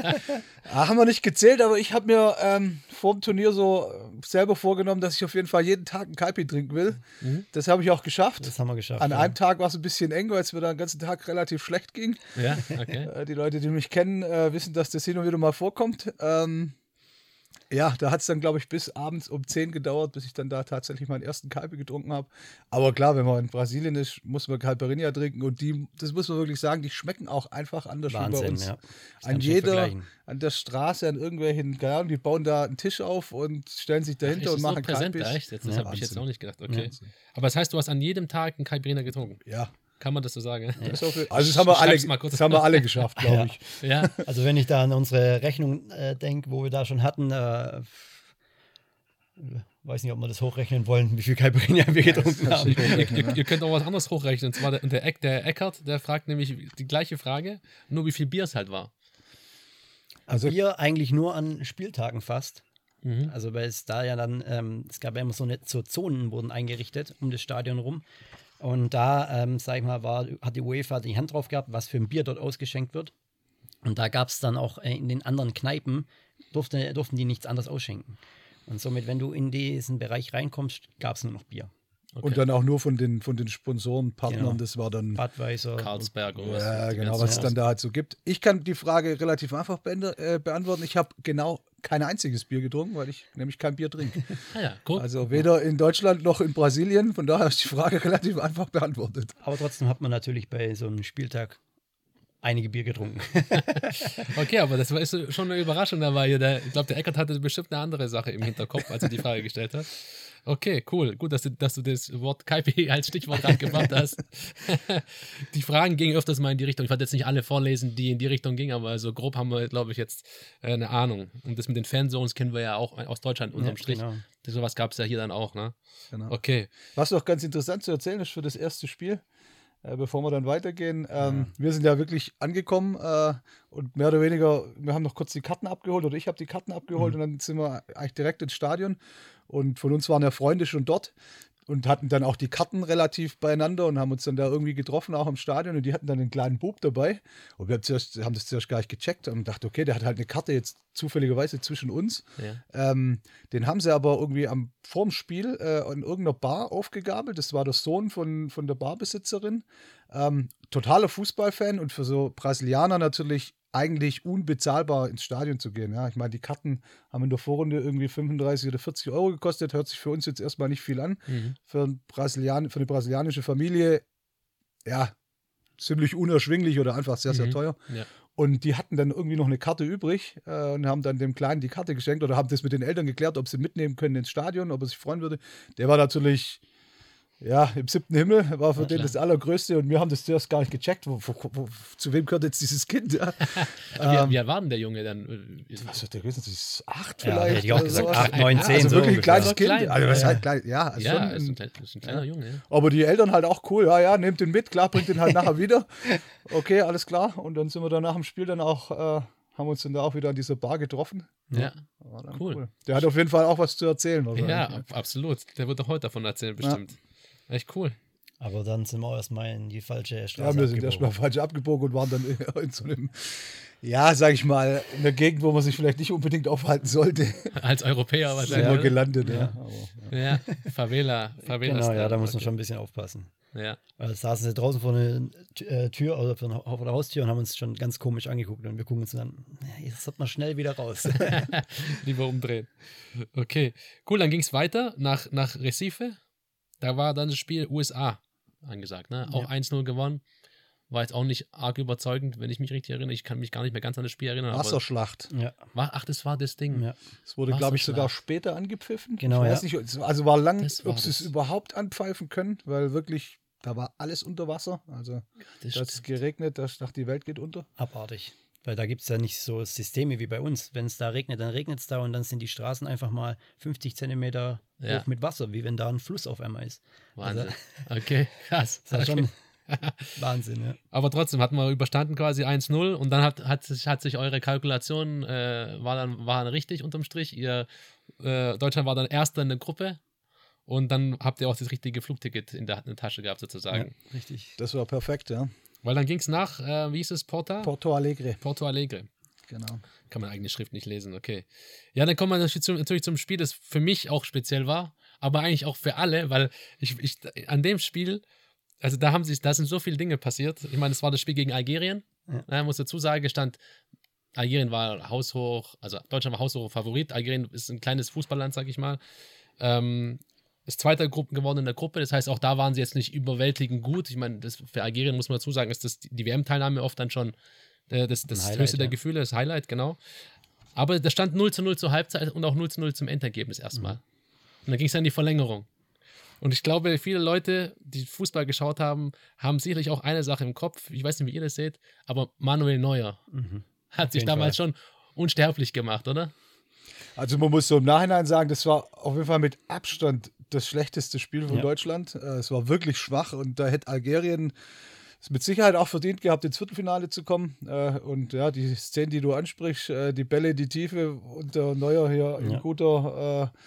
ah, haben wir nicht gezählt, aber ich habe mir ähm, vor dem Turnier so äh, selber vorgenommen, dass ich auf jeden Fall jeden Tag einen Caipi trinken will. Mhm. Das habe ich auch geschafft. Das haben wir geschafft. An ja. einem Tag war es ein bisschen eng, weil es mir den ganzen Tag relativ schlecht ging. Ja, okay. Äh, die Leute, die mich kennen, äh, wissen, dass das hin und wieder mal vorkommt. Ähm, ja, da hat es dann, glaube ich, bis abends um 10 gedauert, bis ich dann da tatsächlich meinen ersten Kalbe getrunken habe. Aber klar, wenn man in Brasilien ist, muss man Calperinia trinken und die, das muss man wirklich sagen, die schmecken auch einfach anders Wahnsinn, wie bei uns. Ja. An jeder, an der Straße, an irgendwelchen, keine Ahnung, die bauen da einen Tisch auf und stellen sich dahinter Ach, und machen so präsent, echt? Das ja, habe ich jetzt auch nicht gedacht. Okay. Ja. Aber das heißt, du hast an jedem Tag einen Calperinia getrunken? Ja. Kann man das so sagen? Ja. Das also das haben wir alle, das haben wir alle geschafft, glaube ich. Ja. Also wenn ich da an unsere Rechnung äh, denke, wo wir da schon hatten, äh, weiß nicht, ob wir das hochrechnen wollen, wie viel Caipirinha wir getrunken haben. ihr, ihr, ihr, könnt auch was anderes hochrechnen. Und zwar der, der, Eck, der Eckert, der fragt nämlich die gleiche Frage, nur wie viel Bier es halt war. Also Bier eigentlich nur an Spieltagen fast. Mhm. Also weil es da ja dann, ähm, es gab ja immer so, eine, so Zonen wurden eingerichtet um das Stadion rum. Und da, ähm, sag ich mal, war, hat die UEFA die Hand drauf gehabt, was für ein Bier dort ausgeschenkt wird. Und da gab es dann auch äh, in den anderen Kneipen, durfte, durften die nichts anderes ausschenken. Und somit, wenn du in diesen Bereich reinkommst, gab es nur noch Bier. Okay. Und dann auch nur von den, von den Sponsoren, Partnern, genau. das war dann. Budweiser. Carlsberg oder was. Ja, genau, was es dann da halt so gibt. Ich kann die Frage relativ einfach äh, beantworten. Ich habe genau kein einziges Bier getrunken, weil ich nämlich kein Bier trinke. ah ja, cool. Also weder in Deutschland noch in Brasilien. Von daher ist die Frage relativ einfach beantwortet. Aber trotzdem hat man natürlich bei so einem Spieltag einige Bier getrunken. okay, aber das war schon eine Überraschung dabei. ich glaube, der Eckert hatte bestimmt eine andere Sache im Hinterkopf, als er die Frage gestellt hat. Okay, cool. Gut, dass du, dass du das Wort KP als Stichwort reingebracht hast. die Fragen gingen öfters mal in die Richtung. Ich werde jetzt nicht alle vorlesen, die in die Richtung gingen, aber so grob haben wir, glaube ich, jetzt äh, eine Ahnung. Und das mit den Fanzones kennen wir ja auch aus Deutschland unterm ja, Strich. Genau. Sowas gab es ja hier dann auch, ne? Genau. Okay. Was noch ganz interessant zu erzählen ist für das erste Spiel, äh, bevor wir dann weitergehen. Ähm, ja. Wir sind ja wirklich angekommen äh, und mehr oder weniger, wir haben noch kurz die Karten abgeholt oder ich habe die Karten abgeholt mhm. und dann sind wir eigentlich direkt ins Stadion. Und von uns waren ja Freunde schon dort und hatten dann auch die Karten relativ beieinander und haben uns dann da irgendwie getroffen, auch im Stadion. Und die hatten dann einen kleinen Bub dabei. Und wir haben, zuerst, haben das zuerst gar nicht gecheckt und dachten, okay, der hat halt eine Karte jetzt zufälligerweise zwischen uns. Ja. Ähm, den haben sie aber irgendwie am vorm Spiel äh, in irgendeiner Bar aufgegabelt. Das war der Sohn von, von der Barbesitzerin. Ähm, totaler Fußballfan und für so Brasilianer natürlich eigentlich unbezahlbar ins Stadion zu gehen. Ja, ich meine, die Karten haben in der Vorrunde irgendwie 35 oder 40 Euro gekostet. Hört sich für uns jetzt erstmal nicht viel an. Mhm. Für, Brasilian für eine brasilianische Familie, ja, ziemlich unerschwinglich oder einfach sehr, sehr mhm. teuer. Ja. Und die hatten dann irgendwie noch eine Karte übrig äh, und haben dann dem Kleinen die Karte geschenkt oder haben das mit den Eltern geklärt, ob sie mitnehmen können ins Stadion, ob er sich freuen würde. Der war natürlich ja, im siebten Himmel war für ja, den das Allergrößte und wir haben das zuerst gar nicht gecheckt. Wo, wo, wo, zu wem gehört jetzt dieses Kind? Ja. ähm, wie, alt war denn der Junge dann? Was hat der gewesen? Ist acht vielleicht? Ja, hätte ich auch gesagt, acht, neun, zehn. Also so wirklich ein kleines Kind. Klein. Also, was halt klein, ja, also ja ist ein, ist ein kleiner Junge. Ja. Aber die Eltern halt auch cool. Ja, ja, nehmt den mit. Klar, bringt den halt nachher wieder. Okay, alles klar. Und dann sind wir dann nach dem Spiel dann auch. Äh, haben uns dann da auch wieder an dieser Bar getroffen. Ja, cool. cool. Der hat auf jeden Fall auch was zu erzählen. Ja, absolut. Der wird auch heute davon erzählen, bestimmt. Echt cool. Aber dann sind wir erstmal in die falsche Straße. Ja, wir sind erstmal falsch abgebogen und waren dann in so einem, ja, sag ich mal, in einer Gegend, wo man sich vielleicht nicht unbedingt aufhalten sollte. Als Europäer wahrscheinlich. Sind wir gelandet, ja. Ja, Aber, ja. ja Favela, Favela. Genau, ja, da muss man schon ein bisschen aufpassen. Ja. Da saßen sie draußen vor der äh, Tür oder vor der, vor der Haustür und haben uns schon ganz komisch angeguckt. Und wir gucken uns dann, "Nee, jetzt sollte man schnell wieder raus. Lieber umdrehen. Okay, cool, dann ging es weiter nach, nach Recife. Da war dann das Spiel USA angesagt, ne? Auch Ja. 1-0 gewonnen. War jetzt auch nicht arg überzeugend, wenn ich mich richtig erinnere. Ich kann mich gar nicht mehr ganz an das Spiel erinnern. Aber Wasserschlacht. ja, war, ach, das war das Ding. ja. Es wurde, glaube ich, sogar später angepfiffen. Genau, ich weiß ja. nicht, es- also war lang, Das war ob sie es das. überhaupt anpfeifen können, weil wirklich, da war alles unter Wasser. Also Das da hat es geregnet, da ich dachte, die Welt geht unter. abartig. Weil da gibt es ja nicht so Systeme wie bei uns. Wenn es da regnet, dann regnet es da und dann sind die Straßen einfach mal 50 Zentimeter Ja. hoch mit Wasser, wie wenn da ein Fluss auf einmal ist. Wahnsinn. Okay, krass. Das ist Okay. schon Wahnsinn, ja. Aber trotzdem hatten wir überstanden quasi 1-0 und dann hat, hat, sich, hat sich eure Kalkulation äh, war dann war dann richtig unterm Strich. Ihr äh, Deutschland war dann erster in der Gruppe und dann habt ihr auch das richtige Flugticket in der, in der Tasche gehabt sozusagen. ja. Richtig. Das war perfekt, ja. Weil dann ging es nach, äh, wie hieß es, Porta? Porto Alegre, Porto Alegre. genau. Kann man eigene Schrift nicht lesen, okay. Ja, dann kommt man natürlich zum, Spiel, das für mich auch speziell war, aber eigentlich auch für alle, weil ich, ich an dem Spiel, also da haben sich, da sind so viele Dinge passiert. Ich meine, es war das Spiel gegen Algerien. Ja. Ja. muss dazu sagen, stand, Algerien war haushoch, also Deutschland war haushoch Favorit. Algerien ist ein kleines Fußballland, sag ich mal. Ähm, ist zweiter Gruppen geworden in der Gruppe. Das heißt, auch da waren sie jetzt nicht überwältigend gut. Ich meine, das, für Algerien muss man dazu sagen, ist das die WM-Teilnahme oft dann schon äh, das, das Highlight, höchste der ja. Gefühle, das Highlight, genau. Aber da stand 0 zu 0 zur Halbzeit und auch 0 zu 0 zum Endergebnis erstmal. Und dann ging es dann in die Verlängerung. Und ich glaube, viele Leute, die Fußball geschaut haben, haben sicherlich auch eine Sache im Kopf. Ich weiß nicht, wie ihr das seht, aber Manuel Neuer Mhm. hat sich damals schon unsterblich gemacht, oder? Also man muss so im Nachhinein sagen, das war auf jeden Fall mit Abstand das schlechteste Spiel von Ja. Deutschland. Äh, Es war wirklich schwach und da hätte Algerien es mit Sicherheit auch verdient gehabt, ins Viertelfinale zu kommen. Äh, Und ja, die Szenen, die du ansprichst, äh, die Bälle, die Tiefe und der Neuer hier in Ja. guter äh,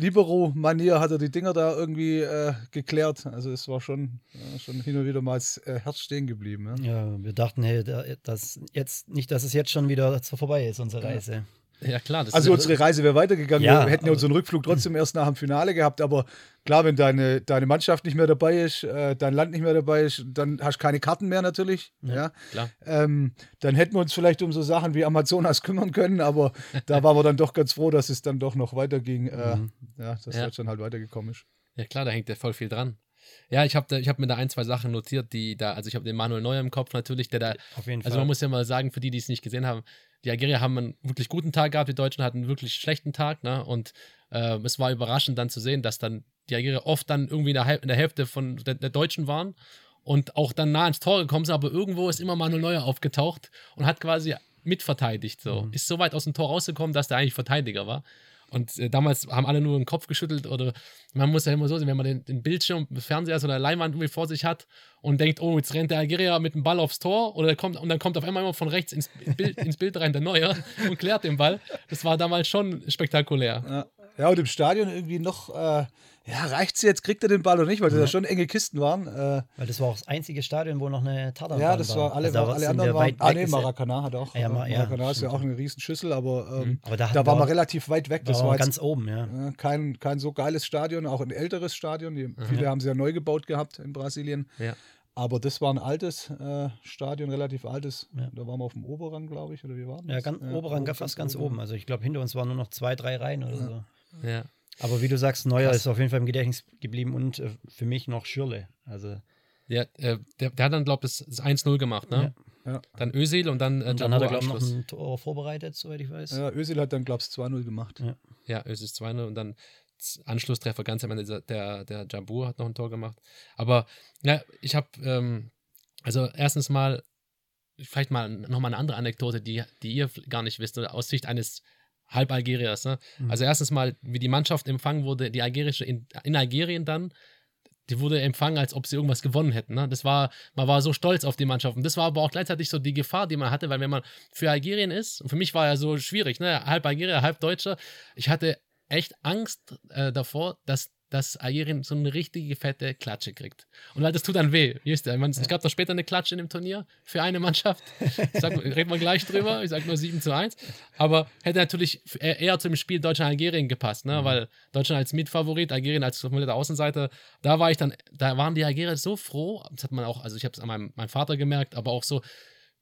Libero-Manier hat er die Dinger da irgendwie äh, geklärt. Also es war schon, äh, schon hin und wieder mal das Herz stehen geblieben. Ja. Ja, wir dachten, hey, da, das jetzt nicht, dass es jetzt schon wieder vorbei ist, unsere Reise. Ja, klar. Das Also ist, unsere Reise wäre weitergegangen. Ja, wir hätten ja unseren Rückflug trotzdem erst nach dem Finale gehabt. Aber klar, wenn deine, deine Mannschaft nicht mehr dabei ist, äh, dein Land nicht mehr dabei ist, dann hast du keine Karten mehr natürlich. Ja. klar. Ähm, dann hätten wir uns vielleicht um so Sachen wie Amazonas kümmern können. Aber da waren wir dann doch ganz froh, dass es dann doch noch weiterging. Äh, ja, dass Ja. Deutschland halt weitergekommen ist. Ja, klar, da hängt ja voll viel dran. Ja, ich habe ich hab mir da ein, zwei Sachen notiert, die da, also ich habe den Manuel Neuer im Kopf natürlich, der da, Auf jeden also Fall. man muss ja mal sagen, für die, die es nicht gesehen haben, die Algerier haben einen wirklich guten Tag gehabt, die Deutschen hatten einen wirklich schlechten Tag, ne? Und äh, es war überraschend dann zu sehen, dass dann die Algerier oft dann irgendwie in der, in der Hälfte von der, der Deutschen waren und auch dann nah ins Tor gekommen sind, aber irgendwo ist immer Manuel Neuer aufgetaucht und hat quasi mitverteidigt. So. Mhm. Ist so weit aus dem Tor rausgekommen, dass der eigentlich Verteidiger war. Und äh, damals haben alle nur den Kopf geschüttelt oder man muss ja immer so sehen, wenn man den, den Bildschirm, Fernseher oder Leinwand irgendwie vor sich hat und denkt, oh, jetzt rennt der Algerier mit dem Ball aufs Tor oder der kommt, und dann kommt auf einmal immer von rechts ins Bild, ins Bild rein der Neuer und klärt den Ball. Das war damals schon spektakulär. Ja. ja, und im Stadion irgendwie noch, äh, ja, reicht's jetzt, kriegt er den Ball oder nicht, weil das ja schon enge Kisten waren. Äh, Weil das war auch das einzige Stadion, wo noch eine Tatanbahn Ja, das war alle, Also da alle anderen waren. weit Ah, nee. Maracana hat auch. Ja, Ma- ja, Maracana ist ja auch eine Riesenschüssel, aber, ähm, Aber da, da wir auch- relativ weit weg. Da Das war war wir jetzt ganz oben, ja. äh, kein, kein so geiles Stadion, auch ein älteres Stadion. Die, Viele haben sie ja neu gebaut gehabt in Brasilien. Ja. Aber das war ein altes äh, Stadion, relativ altes. Ja. Da waren wir auf dem Oberrang, glaube ich, oder wie war das? Ja, ganz Oberrang, fast ganz oben. Also ich glaube, hinter uns waren nur noch zwei, drei Reihen oder so. Ja. Aber wie du sagst, Neuer Krass. ist auf jeden Fall im Gedächtnis geblieben und äh, für mich noch Schürle. Also Ja, äh, der, der hat dann, glaube ich, das, das 1-0 gemacht, ne? Ja. Dann Özil und dann, äh, und dann hat er, glaube ich, noch ein Tor vorbereitet, soweit ich weiß. Ja, Özil hat dann, glaube ich, 2-0 gemacht. Ja. Ja, Özil ist 2-0 und dann Anschlusstreffer ganz am Ende, der, der, der Jabur hat noch ein Tor gemacht. Aber ja, ich habe, ähm, also erstens mal, vielleicht mal nochmal eine andere Anekdote, die, die ihr gar nicht wisst, oder aus Sicht eines Halbalgeriers. Ne? Mhm. Also erstens mal, wie die Mannschaft empfangen wurde, die algerische in, in Algerien dann, die wurde empfangen, als ob sie irgendwas gewonnen hätten. Ne? Das war, man war so stolz auf die Mannschaft. Und das war aber auch gleichzeitig so die Gefahr, die man hatte, weil wenn man für Algerien ist, und für mich war ja so schwierig, ne? halb Algerier, halb Deutscher, ich hatte echt Angst äh, davor, dass dass Algerien so eine richtige fette Klatsche kriegt. Und halt, das tut dann weh. Ich meine, es gab doch später eine Klatsche in dem Turnier für eine Mannschaft. Sag, reden wir gleich drüber. Ich sage nur 7 zu 1. Aber hätte natürlich eher zum Spiel Deutschland-Algerien gepasst, ne? Mhm. weil Deutschland als Mitfavorit, Algerien als komplette Außenseiter. Da war ich dann, da waren die Algerier so froh. Das hat man auch, also ich habe es an meinem, meinem Vater gemerkt, aber auch so,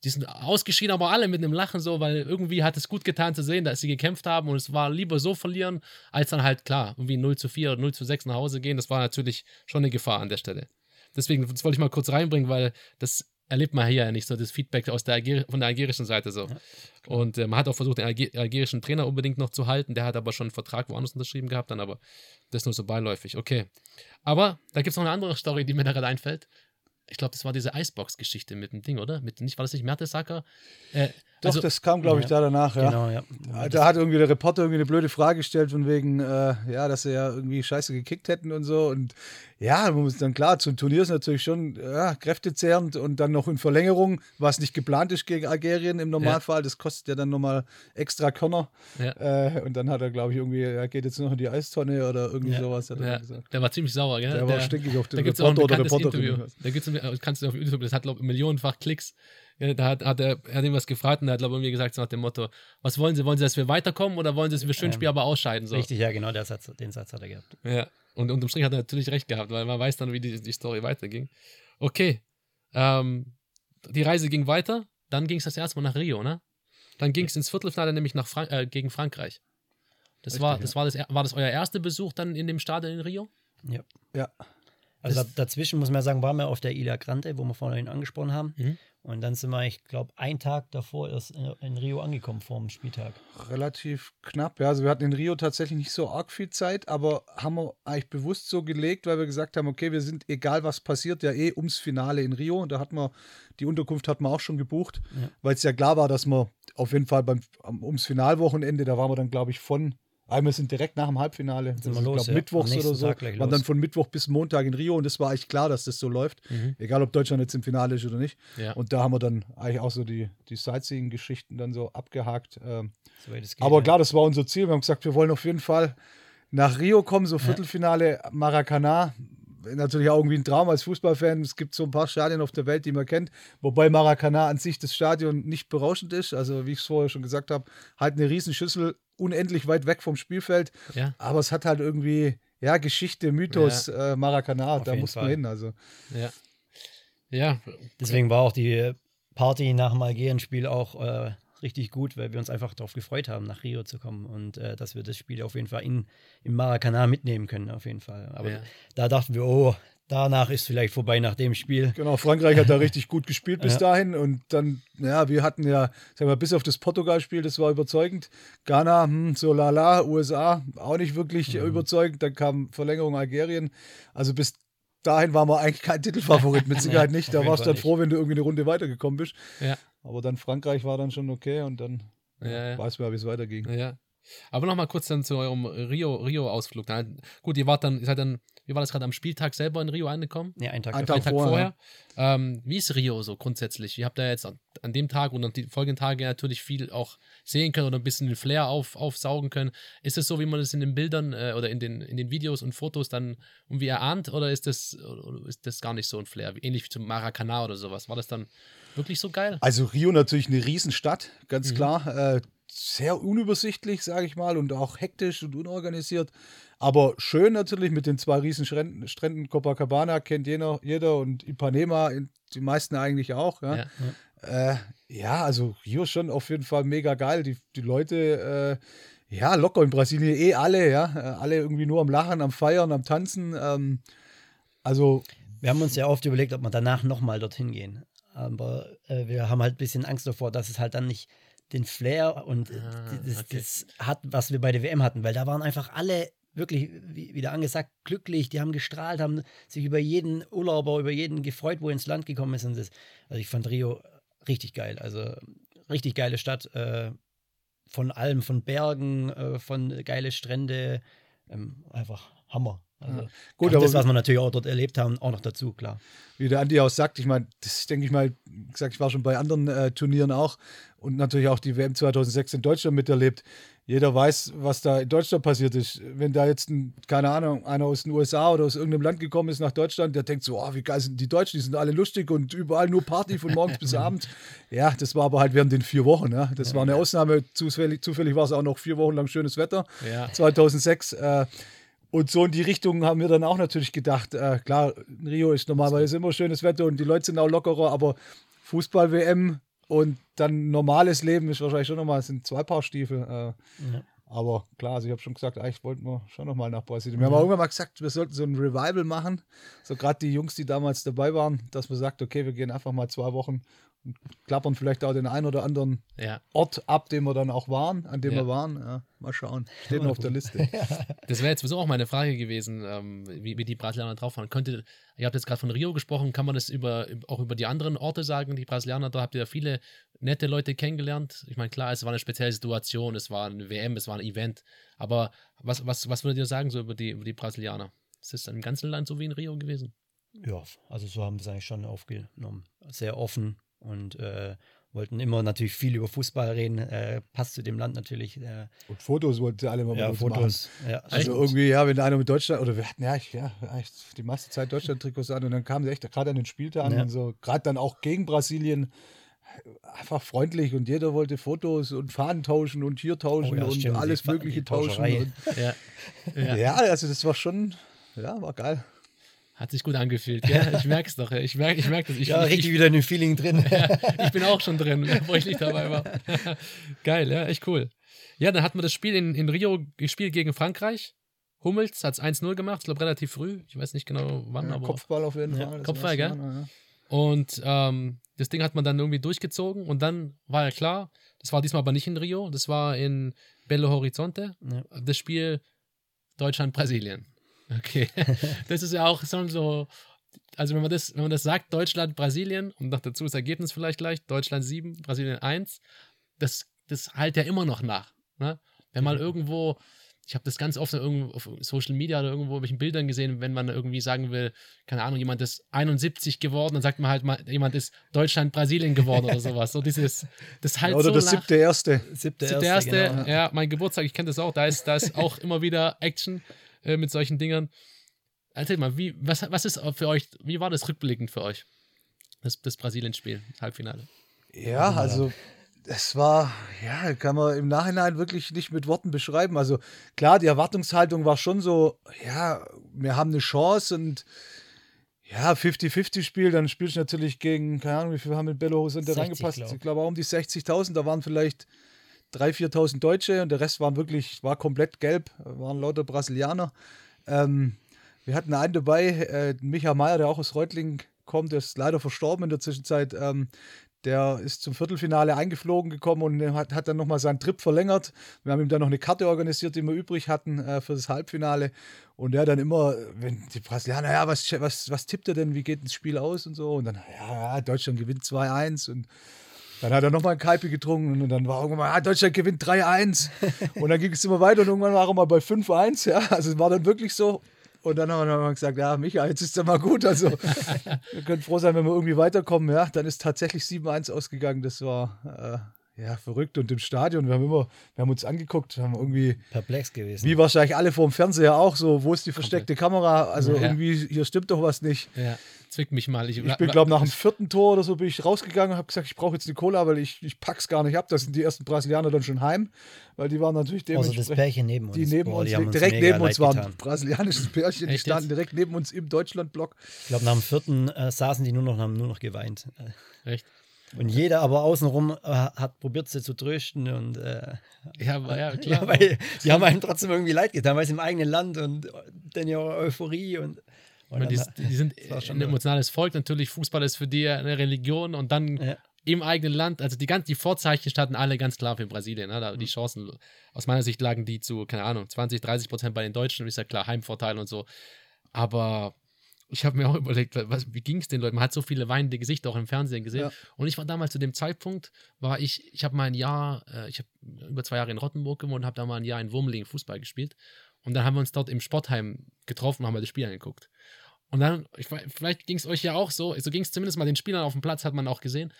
die sind ausgeschieden, aber alle mit einem Lachen so, weil irgendwie hat es gut getan zu sehen, dass sie gekämpft haben und es war lieber so verlieren, als dann halt klar, irgendwie 0 zu 4 oder 0 zu 6 nach Hause gehen. Das war natürlich schon eine Gefahr an der Stelle. Deswegen, das wollte ich mal kurz reinbringen, weil das erlebt man hier ja nicht so, das Feedback aus der Alger von der algerischen Seite so. Ja, und äh, man hat auch versucht, den Alger algerischen Trainer unbedingt noch zu halten, der hat aber schon einen Vertrag woanders unterschrieben gehabt, dann aber das nur so beiläufig. Okay. Aber da gibt es noch eine andere Story, die mir da gerade einfällt ich glaube, das war diese Icebox-Geschichte mit dem Ding, oder? Mit, nicht, war das nicht Mertesacker? Äh, Doch, also, das kam, glaube ich, ja, da danach, ja. Genau, ja. Da hat irgendwie der Reporter irgendwie eine blöde Frage gestellt, von wegen, äh, ja, dass sie ja irgendwie scheiße gekickt hätten und so. Und ja, man muss dann klar, zum Turnier ist natürlich schon ja, kräftezehrend und dann noch in Verlängerung, was nicht geplant ist gegen Algerien im Normalfall. Ja. Das kostet ja dann nochmal extra Körner. Äh, und dann hat er, glaube ich, irgendwie, er geht jetzt noch in die Eistonne oder irgendwie sowas. Er. Der war ziemlich sauer, gell? Der, der war stinkig auf den da Reporter oder Reporterin. Da gibt es, kannst du auf YouTube, das hat, glaube ich, millionenfach Klicks. Da hat, hat er hat ihm was gefragt und er hat, glaube ich, irgendwie gesagt, so nach dem Motto: Was wollen Sie? Wollen Sie, dass wir weiterkommen oder wollen Sie, dass wir schön ähm, spielen, aber ausscheiden? So. Richtig, ja, genau, der Satz, den Satz hat er gehabt. Ja. Und unterm Strich hat er natürlich recht gehabt, weil man weiß dann, wie die, die Story weiterging. Okay. Ähm, die Reise ging weiter. Dann ging es das erste Mal nach Rio, ne? Dann ging es ins Viertelfinale, nämlich nach Frank äh, gegen Frankreich. Das, Richtig, war, das, ja. war das, war das euer erster Besuch dann in dem Stadion in Rio? Ja. Ja. Also dazwischen muss man sagen, waren wir auf der Ila Grande, wo wir vorhin angesprochen haben. Mhm. Und dann sind wir, ich glaube, einen Tag davor erst in Rio angekommen vor dem Spieltag. Relativ knapp, ja. Also wir hatten in Rio tatsächlich nicht so arg viel Zeit, aber haben wir eigentlich bewusst so gelegt, weil wir gesagt haben, okay, wir sind, egal was passiert, ja eh ums Finale in Rio. Und da hat man, die Unterkunft hat man auch schon gebucht, ja. weil es ja klar war, dass wir auf jeden Fall beim, ums Finalwochenende, da waren wir dann, glaube ich, von Einmal sind direkt nach dem Halbfinale, das ist, los, glaub, ja. Mittwochs oder so, waren dann von Mittwoch bis Montag in Rio und es war eigentlich klar, dass das so läuft, mhm. egal ob Deutschland jetzt im Finale ist oder nicht. Ja. Und da haben wir dann eigentlich auch so die, die Sightseeing-Geschichten dann so abgehakt. Ähm, so geht, aber klar, das war unser Ziel. Wir haben gesagt, wir wollen auf jeden Fall nach Rio kommen, so Viertelfinale Maracanã. Natürlich auch irgendwie ein Traum als Fußballfan. Es gibt so ein paar Stadien auf der Welt, die man kennt. Wobei Maracanã an sich das Stadion nicht berauschend ist. Also, wie ich es vorher schon gesagt habe, halt eine Riesenschüssel unendlich weit weg vom Spielfeld. Ja. Aber es hat halt irgendwie, ja, Geschichte, Mythos, ja. äh, Maracanã, da muss man hin. Also. Ja. Ja. Deswegen war auch die Party nach dem Algerien-Spiel auch äh, richtig gut, weil wir uns einfach darauf gefreut haben, nach Rio zu kommen und äh, dass wir das Spiel auf jeden Fall in, im Maracanã mitnehmen können, auf jeden Fall. Aber ja. da dachten wir, oh, danach ist vielleicht vorbei nach dem Spiel. Genau, Frankreich hat da richtig gut gespielt bis ja. dahin und dann, ja, wir hatten ja, sagen wir, bis auf das Portugal-Spiel, das war überzeugend. Ghana, hm, so lala, USA, auch nicht wirklich mhm. überzeugend. Dann kam Verlängerung Algerien. Also bis dahin waren wir eigentlich kein Titelfavorit, mit Sicherheit nicht. Da warst du dann froh, wenn du irgendwie eine Runde weitergekommen bist. Ja. Aber dann Frankreich war dann schon okay und dann ja, ja. weiß man, wie es weiterging. Ja. Aber nochmal kurz dann zu eurem Rio-Ausflug. Rio gut, ihr wart dann, ihr seid dann wie war das gerade am Spieltag selber in Rio angekommen? Ja, einen Tag, einen Tag, Tag vorher. vorher. Ähm, wie ist Rio so grundsätzlich? Ihr habt da jetzt an, an, dem Tag und an die folgenden Tage natürlich viel auch sehen können oder ein bisschen den Flair auf, aufsaugen können. Ist es so, wie man es in den Bildern äh, oder in den, in den Videos und Fotos dann irgendwie erahnt oder ist das, oder ist das gar nicht so ein Flair? Ähnlich wie zum Maracanã oder sowas. War das dann wirklich so geil? Also Rio natürlich eine Riesenstadt, ganz mhm. klar. Äh, sehr unübersichtlich, sage ich mal, und auch hektisch und unorganisiert. Aber schön natürlich mit den zwei riesen Stränden, Stränden Copacabana kennt jeder, jeder und Ipanema, die meisten eigentlich auch. Ja, ja, ja. Äh, ja also Rio schon auf jeden Fall mega geil. Die, die Leute, äh, ja, locker in Brasilien eh alle, ja, äh, alle irgendwie nur am Lachen, am Feiern, am Tanzen. Ähm, also. Wir haben uns ja oft überlegt, ob wir danach nochmal dorthin gehen. Aber äh, wir haben halt ein bisschen Angst davor, dass es halt dann nicht den Flair und ah, das, okay. das, hat, was wir bei der WM hatten, weil da waren einfach alle wirklich, wie wieder angesagt, glücklich, die haben gestrahlt, haben sich über jeden Urlauber, über jeden gefreut, wo ins Land gekommen ist. Und das, also ich fand Rio richtig geil, also richtig geile Stadt, äh, von allem, von Bergen, äh, von geile Strände, ähm, einfach Hammer. Also Gut, Gut, aber das, was wir natürlich auch dort erlebt haben, auch noch dazu, klar. wie der Andi auch sagt, ich meine, das denke ich mal, gesagt, ich war schon bei anderen äh, Turnieren auch und natürlich auch die WM 2006 in Deutschland miterlebt. Jeder weiß, was da in Deutschland passiert ist. Wenn da jetzt, ein, keine Ahnung, einer aus den USA oder aus irgendeinem Land gekommen ist nach Deutschland, der denkt so, oh, wie geil sind die Deutschen, die sind alle lustig und überall nur Party von morgens bis abends. Ja, das war aber halt während den vier Wochen. Ja. Das war eine Ausnahme. Zufällig, zufällig war es auch noch vier Wochen lang schönes Wetter. Ja. 2006. Äh, und so in die Richtung haben wir dann auch natürlich gedacht. Äh, klar, Rio ist normalerweise immer schönes Wetter und die Leute sind auch lockerer, aber Fußball-WM und dann normales Leben ist wahrscheinlich schon nochmal, sind zwei Paar Stiefel. Äh, Aber klar, also ich habe schon gesagt, eigentlich wollten wir schon nochmal nach Brasilien. Wir haben auch irgendwann mal gesagt, wir sollten so ein Revival machen. So gerade die Jungs, die damals dabei waren, dass man sagt, okay, wir gehen einfach mal zwei Wochen klappern vielleicht auch den einen oder anderen Ja. Ort ab, den wir dann auch waren, an dem Ja. wir waren. Ja, mal schauen. Steht noch auf der Liste. Das wäre jetzt sowieso auch meine Frage gewesen, ähm, wie, wie die Brasilianer drauf waren. Könnte, ihr habt jetzt gerade von Rio gesprochen, kann man das über, auch über die anderen Orte sagen, die Brasilianer, da habt ihr ja viele nette Leute kennengelernt. Ich meine, klar, es war eine spezielle Situation, es war eine WM, es war ein Event, aber was, was, was würdet ihr sagen so über die, über die Brasilianer? Ist es im ganzen Land so wie in Rio gewesen? Ja, also so haben wir es eigentlich schon aufgenommen. Sehr offen und äh, wollten immer natürlich viel über Fußball reden. Äh, passt zu dem Land natürlich. Äh, Und Fotos wollten sie alle mal ja, mit Fotos. Ja, machen. Also irgendwie, ja, wenn einer mit Deutschland, oder wir hatten ja, ich, ja echt die meiste Zeit Deutschland-Trikots an und dann kamen sie echt gerade an den Spieltagen Ja. und so, gerade dann auch gegen Brasilien, einfach freundlich und jeder wollte Fotos und Fahnen tauschen und hier tauschen Oh ja, und stimmt, alles Mögliche die tauschen. Und, Ja. ja. ja. also das war schon, ja, war geil. Hat sich gut angefühlt, gell? Ich merke es doch. Ich merke ich merk das. Ich, ja, ich, richtig wieder in dem Feeling drin. ich bin auch schon drin, wo ich nicht dabei war. Geil, ja, echt cool. Ja, dann hatten wir das Spiel in, in Rio gespielt gegen Frankreich. Hummels hat es 1-0 gemacht, ich glaube relativ früh. Ich weiß nicht genau wann, Ja, aber. Kopfball auf jeden Ja, Fall. das Kopfball, gell? Mal, ja. Und ähm, das Ding hat man dann irgendwie durchgezogen und dann war ja klar, das war diesmal aber nicht in Rio, das war in Belo Horizonte, Ja. das Spiel Deutschland-Brasilien. Okay. das ist ja auch schon so, also wenn man das, wenn man das sagt, Deutschland, Brasilien und noch dazu das Ergebnis vielleicht gleich, Deutschland 7, Brasilien 1, das, das halt ja immer noch nach. Ne? Wenn mal irgendwo, ich habe das ganz oft irgendwo auf Social Media oder irgendwo welchen Bildern gesehen, wenn man irgendwie sagen will, keine Ahnung, jemand ist 71 geworden, dann sagt man halt mal, jemand ist Deutschland, Brasilien geworden oder sowas. So dieses, das halt Oder so das nach- siebte Erste. Siebte, der erste, genau. ja, mein Geburtstag, ich kenne das auch, da ist, da ist auch immer wieder Action äh, mit solchen Dingern. Erzähl mal, wie, was, was ist für euch, wie war das rückblickend für euch? Das, das Brasilien-Spiel, Halbfinale. Ja, also es war, ja, kann man im Nachhinein wirklich nicht mit Worten beschreiben. Also klar, die Erwartungshaltung war schon so, ja, wir haben eine Chance und ja, 50-50-Spiel, dann spielst du natürlich gegen, keine Ahnung, wie viel haben mit Belo Horizonte 60, reingepasst? glaub. Ich glaube auch um die 60.000, da waren vielleicht 3.000, 4.000 Deutsche und der Rest waren wirklich, war komplett gelb, waren lauter Brasilianer. Ähm, wir hatten einen dabei, äh, Micha Meyer, der auch aus Reutlingen kommt, der ist leider verstorben in der Zwischenzeit. Ähm, der ist zum Viertelfinale eingeflogen gekommen und hat, hat dann nochmal seinen Trip verlängert. Wir haben ihm dann noch eine Karte organisiert, die wir übrig hatten äh, für das Halbfinale. Und der dann immer, wenn die Brasilianer, ja, was, was, was tippt er denn, wie geht das Spiel aus und so. Und dann, ja, ja Deutschland gewinnt 2-1 und dann hat er nochmal einen Kaipi getrunken und dann war irgendwann mal, ah, Deutschland gewinnt 3-1. und dann ging es immer weiter und irgendwann war er mal bei 5-1. Ja, also es war dann wirklich so. Und dann haben wir dann gesagt, ja, Micha, jetzt ist ja mal gut. Also wir können froh sein, wenn wir irgendwie weiterkommen. Ja, dann ist tatsächlich 7-1 ausgegangen. Das war äh, ja verrückt. Und im Stadion, wir haben immer, wir haben uns angeguckt, haben irgendwie, Perplex gewesen. wie wahrscheinlich alle vor dem Fernseher auch, so, wo ist die versteckte Kamera? Also Ja. irgendwie, hier stimmt doch was nicht. Ja, zwick mich mal. Ich, Ich bin, glaube nach dem vierten Tor oder so bin ich rausgegangen und habe gesagt, ich brauche jetzt eine Cola, weil ich, ich pack's gar nicht ab. Da sind die ersten Brasilianer dann schon heim, weil die waren natürlich Außer das dementsprechend. Pärchen neben uns. die neben Boah, uns, die haben uns direkt neben uns waren getan. brasilianisches Pärchen, die standen direkt neben uns im Deutschlandblock. Ich glaube, nach dem vierten äh, saßen die nur noch und haben nur noch geweint. Äh, Echt? Und jeder aber außenrum äh, hat probiert, sie zu trösten und äh, Ja, ja, klar. ja, weil die haben einem trotzdem irgendwie leid getan, weil es im eigenen Land und dann ja Euphorie und, Und die, die sind ein emotionales Volk. Natürlich, Fußball ist für die eine Religion und dann Ja. im eigenen Land, also die, ganz, die Vorzeichen standen alle ganz klar für Brasilien. Ne? Mhm. Die Chancen, aus meiner Sicht lagen die zu, keine Ahnung, 20, 30 Prozent bei den Deutschen. Ist ja klar, Heimvorteil und so. Aber ich habe mir auch überlegt, was, wie ging es den Leuten? Man hat so viele weinende Gesichter auch im Fernsehen gesehen. Ja. Und ich war damals zu dem Zeitpunkt, war ich, ich habe mal ein Jahr, äh, ich habe über zwei Jahre in Rottenburg gewohnt und habe da mal ein Jahr in Wurmlingen Fußball gespielt. Und dann haben wir uns dort im Sportheim getroffen und haben das Spiel angeguckt. Und dann, ich, vielleicht ging es euch ja auch so, so ging es zumindest mal den Spielern auf dem Platz, hat man auch gesehen.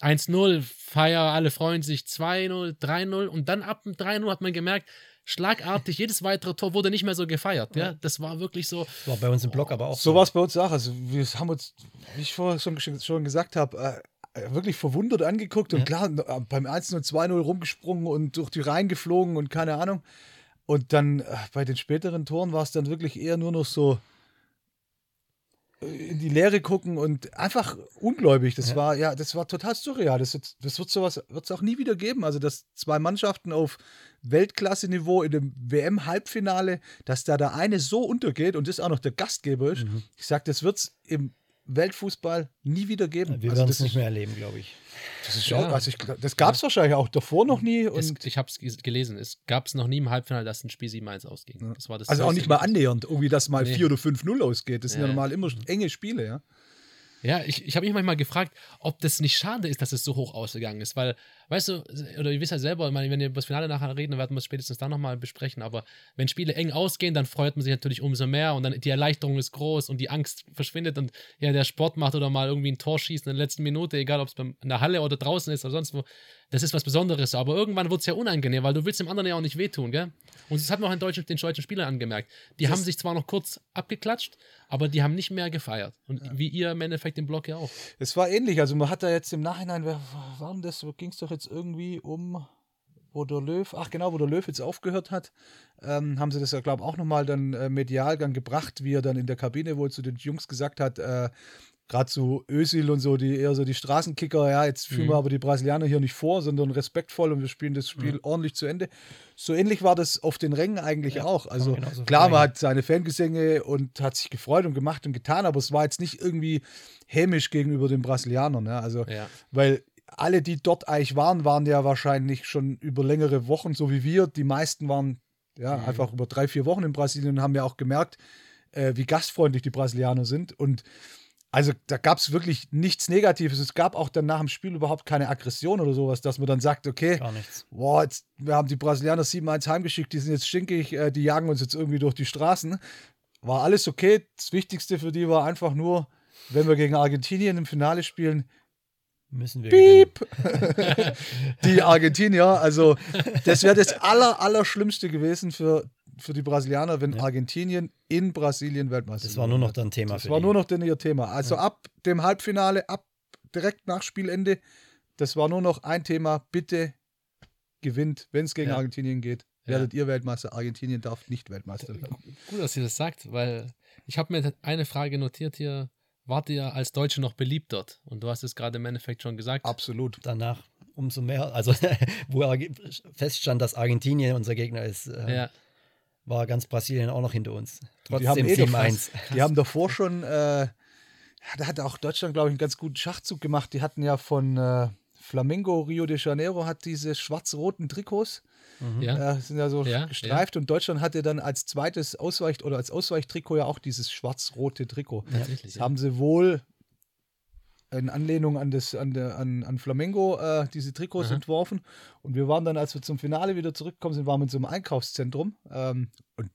1-0, Feier, alle freuen sich, 2-0, 3-0 und dann ab dem 3-0 hat man gemerkt, schlagartig, jedes weitere Tor wurde nicht mehr so gefeiert. Ja, das war wirklich so. War bei uns im Blog aber auch. So war es bei uns auch. Also, wir haben uns, wie ich vorher schon, schon gesagt habe, äh, wirklich verwundert angeguckt und klar, äh, beim 1 0 2-0 rumgesprungen und durch die Reihen geflogen und keine Ahnung. Und dann äh, bei den späteren Toren war es dann wirklich eher nur noch so in die Leere gucken und einfach ungläubig. Das ja. war ja, das war total surreal. Das, das wird sowas wird es auch nie wieder geben. Also dass zwei Mannschaften auf Weltklasse-Niveau in dem WM-Halbfinale, dass da der eine so untergeht und das auch noch der Gastgeber ist. Mhm. Ich sag, das wird es im Weltfußball nie wieder geben. Wir also werden es nicht mehr erleben, glaube ich. Das ist ja. auch, also ich, das gab es ja. wahrscheinlich auch davor noch nie. Es, ich habe es gelesen, es gab es noch nie im Halbfinale, dass ein Spiel 7-1 ausging. Das war das also auch nicht mal annähernd, irgendwie, dass mal nee. 4 oder 5-0 ausgeht. Das sind ja normal immer enge Spiele, ja. Ja, ich, ich habe mich manchmal gefragt, ob das nicht schade ist, dass es so hoch ausgegangen ist, weil, weißt du, oder ihr wisst ja selber, meine, wenn wir über das Finale nachher reden, dann werden wir es spätestens dann nochmal besprechen, aber wenn Spiele eng ausgehen, dann freut man sich natürlich umso mehr und dann die Erleichterung ist groß und die Angst verschwindet und ja, der Sport macht oder mal irgendwie ein Tor schießt in der letzten Minute, egal ob es in der Halle oder draußen ist oder sonst wo, das ist was Besonderes, aber irgendwann wird es ja unangenehm, weil du willst dem anderen ja auch nicht wehtun, gell? Und das hat man auch in deutschen, den deutschen Spielern angemerkt. Die das haben sich zwar noch kurz abgeklatscht, aber die haben nicht mehr gefeiert. Und ja. wie ihr im Endeffekt im Blog ja auch. Es war ähnlich, also man hat da jetzt im Nachhinein, wer war denn das, ging es doch jetzt irgendwie um wo der Löw, ach genau, wo der Löw jetzt aufgehört hat, ähm, haben sie das ja, glaube ich, auch nochmal dann äh, medial dann gebracht, wie er dann in der Kabine wohl zu den Jungs gesagt hat, äh, gerade so Ösil und so, die eher so die Straßenkicker, ja, jetzt führen mhm. wir aber die Brasilianer hier nicht vor, sondern respektvoll und wir spielen das Spiel mhm. ordentlich zu Ende. So ähnlich war das auf den Rängen eigentlich ja, auch. Also klar, man hat seine Fangesänge und hat sich gefreut und gemacht und getan, aber es war jetzt nicht irgendwie hämisch gegenüber den Brasilianern, ja, also, ja. weil alle, die dort eigentlich waren, waren ja wahrscheinlich schon über längere Wochen, so wie wir. Die meisten waren ja mhm. einfach über drei, vier Wochen in Brasilien und haben ja auch gemerkt, äh, wie gastfreundlich die Brasilianer sind und also da gab es wirklich nichts Negatives. Es gab auch dann nach dem Spiel überhaupt keine Aggression oder sowas, dass man dann sagt, okay, boah, jetzt, wir haben die Brasilianer 7-1 heimgeschickt, die sind jetzt stinkig, äh, die jagen uns jetzt irgendwie durch die Straßen. War alles okay. Das Wichtigste für die war einfach nur, wenn wir gegen Argentinien im Finale spielen, müssen wir Piep! die Argentinier, also das wäre das aller, Allerschlimmste gewesen für für die Brasilianer, wenn ja. Argentinien in Brasilien Weltmeister Das war nur noch dann Thema das war nur noch dann ihr Thema. Also ja. ab dem Halbfinale, ab direkt nach Spielende, das war nur noch ein Thema. Bitte gewinnt, wenn es gegen ja. Argentinien geht. Werdet ihr Weltmeister. Argentinien darf nicht Weltmeister werden. Gut, dass ihr das sagt, weil ich habe mir eine Frage notiert hier. Wart ihr als Deutsche noch beliebt dort? Und du hast es gerade im Endeffekt schon gesagt. Absolut. Danach umso mehr. Also, wo feststand, dass Argentinien unser Gegner ist. Äh, ja war ganz Brasilien auch noch hinter uns. Trotzdem die haben, eh 7-1. Die haben davor schon, äh, da hat auch Deutschland, glaube ich, einen ganz guten Schachzug gemacht. Die hatten ja von äh, Flamengo, Rio de Janeiro, hat diese schwarz-roten Trikots. Mhm. Ja. Äh, sind ja so ja, gestreift ja. und Deutschland hatte dann als zweites Ausweich- oder als Ausweichtrikot ja auch dieses schwarz-rote Trikot. Ja. Das haben sie wohl in Anlehnung an, das, an, der, an, an Flamengo äh, diese Trikots Aha. entworfen. Und wir waren dann, als wir zum Finale wieder zurückgekommen sind, waren wir in so einem Einkaufszentrum. Ähm, und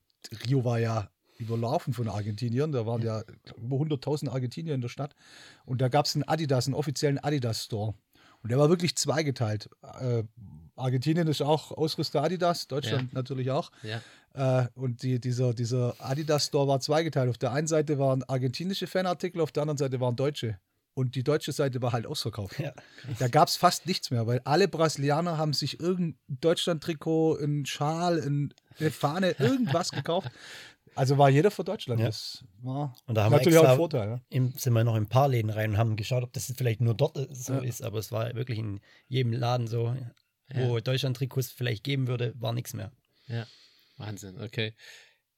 Rio war ja überlaufen von Argentiniern. Da waren ja über 100.000 Argentinier in der Stadt. Und da gab es einen Adidas, einen offiziellen Adidas-Store. Und der war wirklich zweigeteilt. Äh, Argentinien ist auch Ausrüster Adidas, Deutschland ja. natürlich auch. Ja. Äh, und die, dieser, dieser Adidas-Store war zweigeteilt. Auf der einen Seite waren argentinische Fanartikel, auf der anderen Seite waren deutsche und die deutsche Seite war halt ausverkauft. Ja. Da gab es fast nichts mehr, weil alle Brasilianer haben sich irgendein Deutschland-Trikot, ein Schal, eine Fahne, irgendwas gekauft. Also war jeder für Deutschland. Ja. Das war und da haben natürlich wir auch ein Vorteil. Ja. Im, sind wir noch in ein paar Läden rein und haben geschaut, ob das vielleicht nur dort so ja. ist, aber es war wirklich in jedem Laden so, wo Deutschland-Trikots vielleicht geben würde, war nichts mehr. Ja, Wahnsinn, okay.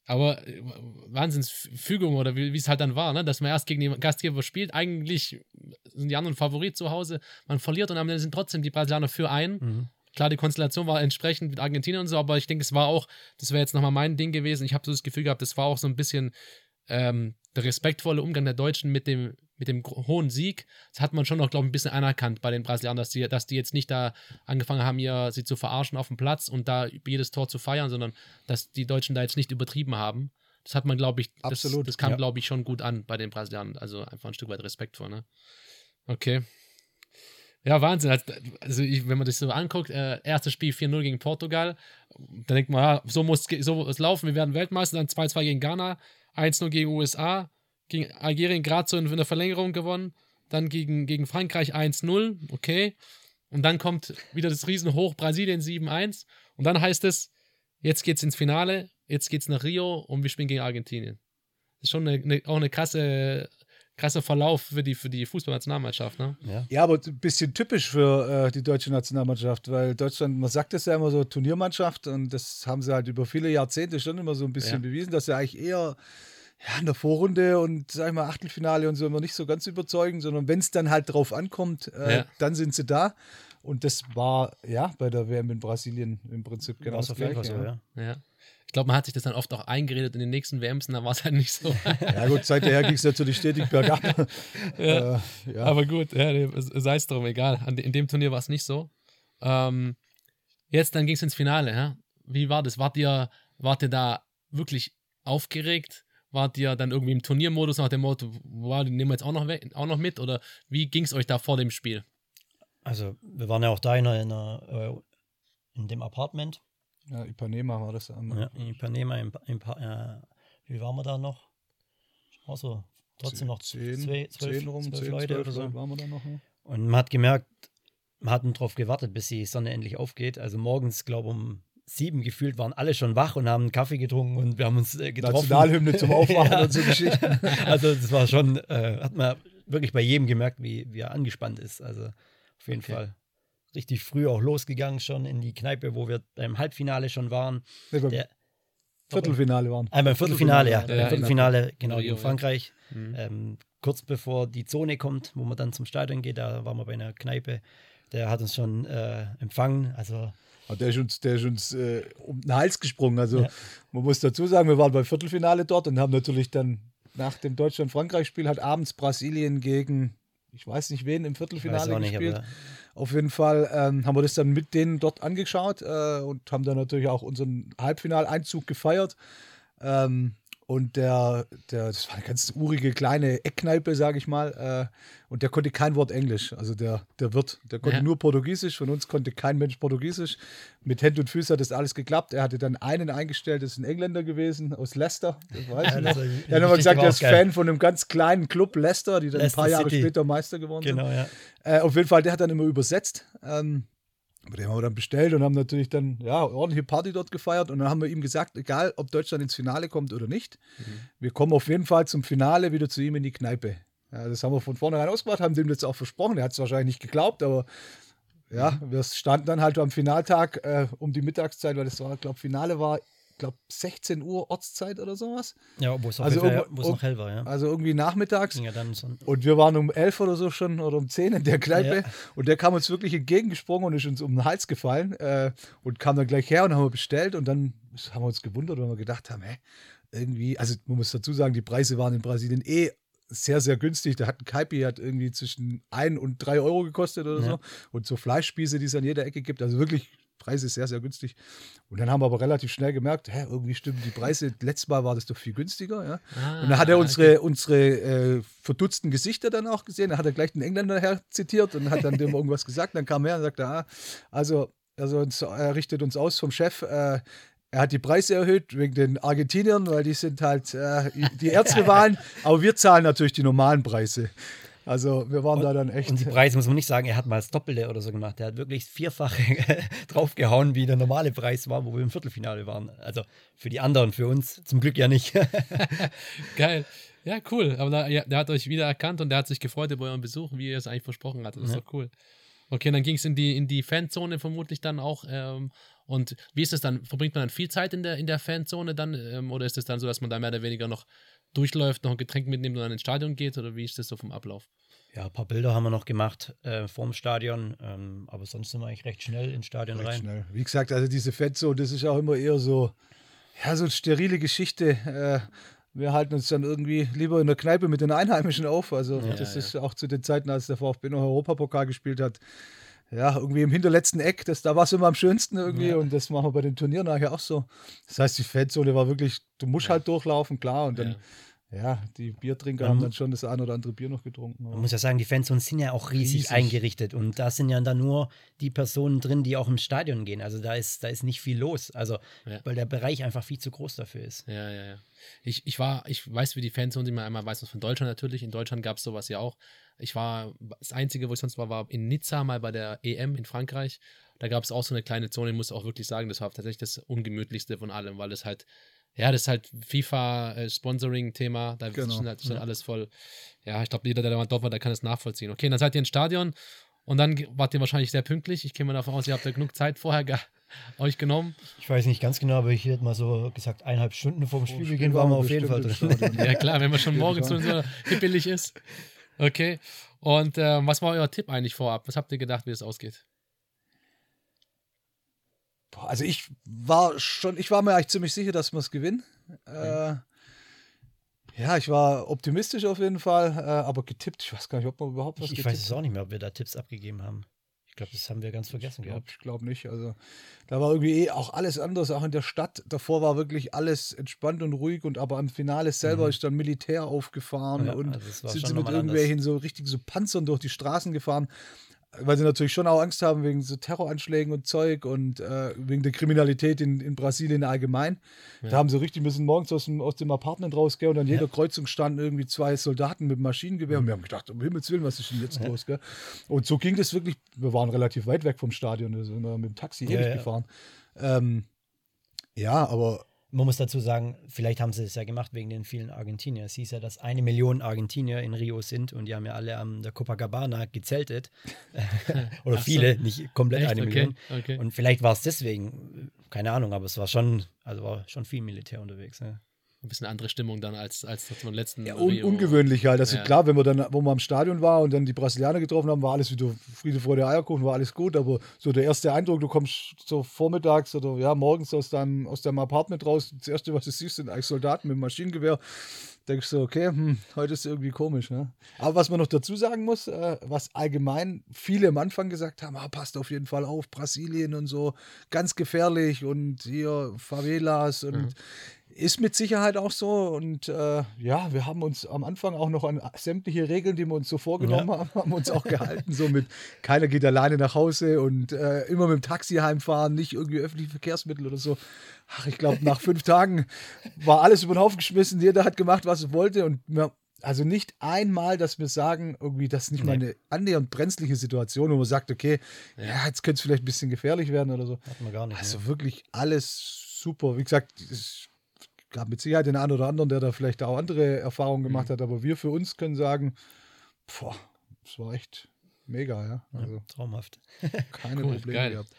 Aber äh, Wahnsinnsfügung oder wie es halt dann war, ne? dass man erst gegen den Gastgeber spielt. Eigentlich sind die anderen Favorit zu Hause. Man verliert und am Ende sind trotzdem die Brasilianer für ein. Mhm. Klar, die Konstellation war entsprechend mit Argentinien und so, aber ich denke, es war auch, das wäre jetzt nochmal mein Ding gewesen. Ich habe so das Gefühl gehabt, es war auch so ein bisschen ähm, der respektvolle Umgang der Deutschen mit dem mit dem hohen Sieg, das hat man schon noch, glaube ich, ein bisschen anerkannt bei den Brasilianern, dass die, dass die jetzt nicht da angefangen haben, ihr, sie zu verarschen auf dem Platz und da jedes Tor zu feiern, sondern dass die Deutschen da jetzt nicht übertrieben haben. Das hat man, glaube ich, das, Absolut, das kam, ja. glaube ich, schon gut an bei den Brasilianern. Also einfach ein Stück weit Respekt vor, ne? Okay. Ja, Wahnsinn. Also, Also, ich, wenn man das so anguckt, äh, erstes Spiel 4-0 gegen Portugal, dann denkt man, ja, so muss es so muss es laufen, wir werden Weltmeister, dann 2-2 gegen Ghana, 1-0 gegen USA, gegen Algerien gerade so in, in der Verlängerung gewonnen, dann gegen, gegen Frankreich 1-0, okay. Und dann kommt wieder das Riesenhoch Brasilien 7-1 und dann heißt es, jetzt geht's ins Finale, jetzt geht's nach Rio und wir spielen gegen Argentinien. Das ist schon eine, eine, auch eine krasse, krasser Verlauf für die, für die Fußballnationalmannschaft, ne? Ja. Ja, aber ein bisschen typisch für äh, die deutsche Nationalmannschaft, weil Deutschland, man sagt es ja immer so Turniermannschaft und das haben sie halt über viele Jahrzehnte schon immer so ein bisschen Ja. bewiesen, dass sie eigentlich eher ja, in der Vorrunde und sag ich mal Achtelfinale und so immer nicht so ganz überzeugen, sondern wenn es dann halt drauf ankommt, äh, Ja. dann sind sie da. Und das war ja bei der WM in Brasilien im Prinzip genau das auf jeden Fall Gleiche. so, ja. ja. Glaube, man hat sich das dann oft auch eingeredet in den nächsten WMs und dann war es halt nicht so. ja gut, seither ging es natürlich stetig bergab. Ja. äh, ja. Aber gut, ja, sei es drum, egal. In dem Turnier war es nicht so. Ähm, jetzt, dann ging es ins Finale. Ja? Wie war das? Wart ihr, wart ihr da wirklich aufgeregt? Wart ihr dann irgendwie im Turniermodus nach dem Motto, wow, den nehmen wir jetzt auch noch, weg, auch noch mit? Oder wie ging es euch da vor dem Spiel? Also, wir waren ja auch da in, einer, in, einer, äh, in dem Apartment. Ja, Ipanema war das. Ähm, Ja, Ipanema, in, in, äh, wie waren wir da noch? Auch so, trotzdem noch zehn, zwei, zwölf, zehn rum, zwölf zehn, Leute zwölf oder so. Waren wir da noch. Ja. Und man hat gemerkt, man hat darauf gewartet, bis die Sonne endlich aufgeht. Also morgens, glaube ich, um sieben gefühlt waren alle schon wach und haben einen Kaffee getrunken und wir haben uns äh, getroffen. Nationalhymne zum Aufwachen Ja. und so Geschichten. Also das war schon, äh, hat man wirklich bei jedem gemerkt, wie, wie er angespannt ist. Also auf jeden Okay. Fall richtig früh auch losgegangen schon in die Kneipe, wo wir beim Halbfinale schon waren. Nee, beim Der, Viertelfinale waren. Ah, beim Viertelfinale, ja. Ja, ja, Viertelfinale, genau, in ja. Frankreich. Mhm. Ähm, kurz bevor die Zone kommt, wo man dann zum Stadion geht, da waren wir bei einer Kneipe. Der hat uns schon äh, empfangen. Also Aber der ist uns, der ist uns äh, um den Hals gesprungen. Also Ja. man muss dazu sagen, wir waren beim Viertelfinale dort und haben natürlich dann nach dem Deutschland-Frankreich-Spiel hat abends Brasilien gegen, ich weiß nicht wen, im Viertelfinale nicht, gespielt. aber Auf jeden Fall ähm, haben wir das dann mit denen dort angeschaut äh, und haben dann natürlich auch unseren Halbfinaleinzug gefeiert. Ähm, und der, der, das war eine ganz urige kleine Eckkneipe, sage ich mal. Äh, und der konnte kein Wort Englisch. Also der, der Wirt, der konnte Ja. nur Portugiesisch. Von uns konnte kein Mensch Portugiesisch. Mit Händen und Füßen hat das alles geklappt. Er hatte dann einen eingestellt, das ist ein Engländer gewesen, aus Leicester. Das weiß Ja, ich noch. Er hat nochmal gesagt, er ist geil. Fan von einem ganz kleinen Club Leicester, die dann Leicester ein paar Jahre City. später Meister geworden sind. genau, ja. Äh, auf jeden Fall, der hat dann immer übersetzt. Ähm, aber den haben wir dann bestellt und haben natürlich dann ja ordentliche Party dort gefeiert. Und dann haben wir ihm gesagt, egal ob Deutschland ins Finale kommt oder nicht, wir kommen auf jeden Fall zum Finale wieder zu ihm in die Kneipe. Ja, das haben wir von vornherein ausgemacht, haben dem das auch versprochen. Er hat es wahrscheinlich nicht geglaubt, aber ja, wir standen dann halt am Finaltag äh, um die Mittagszeit, weil das war, glaube Finale war, glaube 16 Uhr Ortszeit oder sowas. Ja, wo es Also irgendwo- wo es noch hell war, ja. Also irgendwie nachmittags. Ja dann so, Und wir waren um elf oder so schon oder um zehn in der Kneipe. Ja. Und der kam uns wirklich entgegengesprungen und ist uns um den Hals gefallen äh, und kam dann gleich her und haben wir bestellt. Und dann haben wir uns gewundert, weil wir gedacht haben, hä, irgendwie, also man muss dazu sagen, die Preise waren in Brasilien eh sehr, sehr günstig. Da hat ein Kaipi hat irgendwie zwischen ein und drei Euro gekostet oder Ja. so. Und so Fleischspieße, die es an jeder Ecke gibt. Also wirklich, Preise sehr, sehr günstig. Und dann haben wir aber relativ schnell gemerkt, hä, irgendwie stimmen die Preise. Letztes Mal war das doch viel günstiger, ja. Ah, Und dann hat er okay. unsere, unsere äh, verdutzten Gesichter dann auch gesehen. Da hat er gleich den Engländer her zitiert und hat dann dem irgendwas gesagt. Dann kam er und sagte, ah, also, also uns, er richtet uns aus vom Chef. Äh, er hat die Preise erhöht wegen den Argentiniern, weil die sind halt äh, die Erzrivalen. aber wir zahlen natürlich die normalen Preise. Also wir waren da dann echt. Und die Preise muss man nicht sagen, er hat mal das Doppelte oder so gemacht. Er hat wirklich das Vierfache draufgehauen, wie der normale Preis war, wo wir im Viertelfinale waren. Also für die anderen, für uns zum Glück ja nicht. Geil. Ja, cool. Aber da, ja, der hat euch wieder erkannt und der hat sich gefreut über euren Besuch, wie ihr es eigentlich versprochen hattet. Das ist Ja. doch cool. Okay, dann ging es in die, in die Fanzone vermutlich dann auch. Ähm, und wie ist es dann? Verbringt man dann viel Zeit in der, in der Fanzone dann? Ähm, oder ist es dann so, dass man da mehr oder weniger noch durchläuft, noch ein Getränk mitnimmt und dann ins Stadion geht? Oder wie ist das so vom Ablauf? ja, ein paar Bilder haben wir noch gemacht äh, vorm Stadion, ähm, aber sonst sind wir eigentlich recht schnell ins Stadion Recht rein. schnell. Wie gesagt, also diese Fanzone, das ist auch immer eher so, ja, so eine sterile Geschichte. Äh, wir halten uns dann irgendwie lieber in der Kneipe mit den Einheimischen auf. Also Ja, das ja. ist auch zu den Zeiten, als der VfB noch Europapokal gespielt hat. Ja, irgendwie im hinterletzten Eck, das, da war es immer am schönsten irgendwie und das machen wir bei den Turnieren nachher auch so. Das heißt, die Fanzone war wirklich, du musst halt durchlaufen, klar, und dann, ja, die Biertrinker Man haben dann schon das ein oder andere Bier noch getrunken. Man muss ja sagen, die Fanzones sind ja auch riesig, Riesig. eingerichtet und da sind ja dann nur die Personen drin, die auch im Stadion gehen. Also da ist, da ist nicht viel los. Also, Ja. weil der Bereich einfach viel zu groß dafür ist. Ja, ja, ja. Ich, ich war, ich weiß, wie die Fanzone sind, man einmal weiß was von Deutschland natürlich. In Deutschland gab es sowas ja auch. Ich war, das Einzige, wo ich sonst war, war in Nizza mal bei der EM in Frankreich. Da gab es auch so eine kleine Zone, ich muss auch wirklich sagen, das war tatsächlich das ungemütlichste von allem, weil das halt, ja, das ist halt FIFA-Sponsoring-Thema, da Genau, ist halt, ist halt alles voll, ja, ich glaube, jeder, der mal dort war, der kann das nachvollziehen. Okay, dann seid ihr im Stadion und dann wart ihr wahrscheinlich sehr pünktlich. Ich gehe mal davon aus, ihr habt ja genug Zeit vorher ge euch genommen. Ich weiß nicht ganz genau, aber ich hätte mal so gesagt, eineinhalb Stunden vor dem Vor dem Spielbeginn Spiel waren wir auf jeden Fall drin. Ja, klar, wenn man schon jeden morgens schon so hippelig ist. Okay. Und äh, was war euer Tipp eigentlich vorab? Was habt ihr gedacht, wie es ausgeht? Also ich war schon, ich war mir eigentlich ziemlich sicher, dass wir es gewinnen. Äh, ja, ich war optimistisch auf jeden Fall, äh, aber getippt, ich weiß gar nicht, ob wir überhaupt was Ich, ich weiß es auch nicht mehr, ob wir da Tipps abgegeben haben. Ich glaube, das haben wir ganz vergessen Ich glaube gehabt. glaub nicht. Also da war irgendwie eh auch alles anders, auch in der Stadt. Davor war wirklich alles entspannt und ruhig und aber am Finale selber ist dann Militär aufgefahren Mhm. Ja, und also sind sie mit nochmal anders. irgendwelchen so richtig so Panzern durch die Straßen gefahren. Weil sie natürlich schon auch Angst haben wegen so Terroranschlägen und Zeug und äh, wegen der Kriminalität in, in Brasilien allgemein. Da haben sie richtig müssen morgens aus dem, aus dem Apartment rausgehen und an jeder Kreuzung standen irgendwie zwei Soldaten mit Maschinengewehr. Und wir haben gedacht, um Himmels Willen, was ist denn jetzt los? Gell? Und so ging das wirklich. Wir waren relativ weit weg vom Stadion, da sind wir mit dem Taxi Ja, ewig ja. gefahren. Ähm, ja, aber Man muss dazu sagen, vielleicht haben sie es ja gemacht wegen den vielen Argentinier. Es hieß ja, dass eine Million Argentinier in Rio sind und die haben ja alle an der Copacabana gezeltet. Oder Ach so. viele, nicht komplett Echt? eine Okay, Million. okay. Und vielleicht war es deswegen, keine Ahnung, aber es war schon, also war schon viel Militär unterwegs. Ja. Ein bisschen andere Stimmung dann als, als das beim letzten ja, un ungewöhnlich halt. Also Ja. klar, wenn wir dann, wo wir am Stadion waren und dann die Brasilianer getroffen haben, war alles wieder Friede, Freude, Eierkuchen, war alles gut. Aber so der erste Eindruck, du kommst so vormittags oder ja, morgens aus deinem, aus deinem Apartment raus, das erste, was du siehst, sind eigentlich Soldaten mit dem Maschinengewehr. Denkst du, okay, hm, heute ist irgendwie komisch. Ne? Aber was man noch dazu sagen muss, äh, was allgemein viele am Anfang gesagt haben, ah, passt auf jeden Fall auf, Brasilien und so, ganz gefährlich und hier Favelas und ist mit Sicherheit auch so. Und äh, ja, wir haben uns am Anfang auch noch an sämtliche Regeln, die wir uns so vorgenommen haben, haben uns auch gehalten. So mit keiner geht alleine nach Hause und äh, immer mit dem Taxi heimfahren, nicht irgendwie öffentliche Verkehrsmittel oder so. Ach, ich glaube, nach fünf Tagen war alles über den Haufen geschmissen. Jeder hat gemacht, was er wollte. Und wir, also nicht einmal, dass wir sagen, irgendwie, das ist nicht mal Nee. eine annähernd brenzliche Situation, wo man sagt, okay, ja, jetzt könnte es vielleicht ein bisschen gefährlich werden oder so. Hatten wir gar nicht. Also ne? wirklich alles super. Wie gesagt, es gab mit Sicherheit den einen oder anderen, der da vielleicht auch andere Erfahrungen gemacht hat, aber wir für uns können sagen, boah, es war echt mega, ja. Also Traumhaft. keine Cool, Probleme geil. gehabt.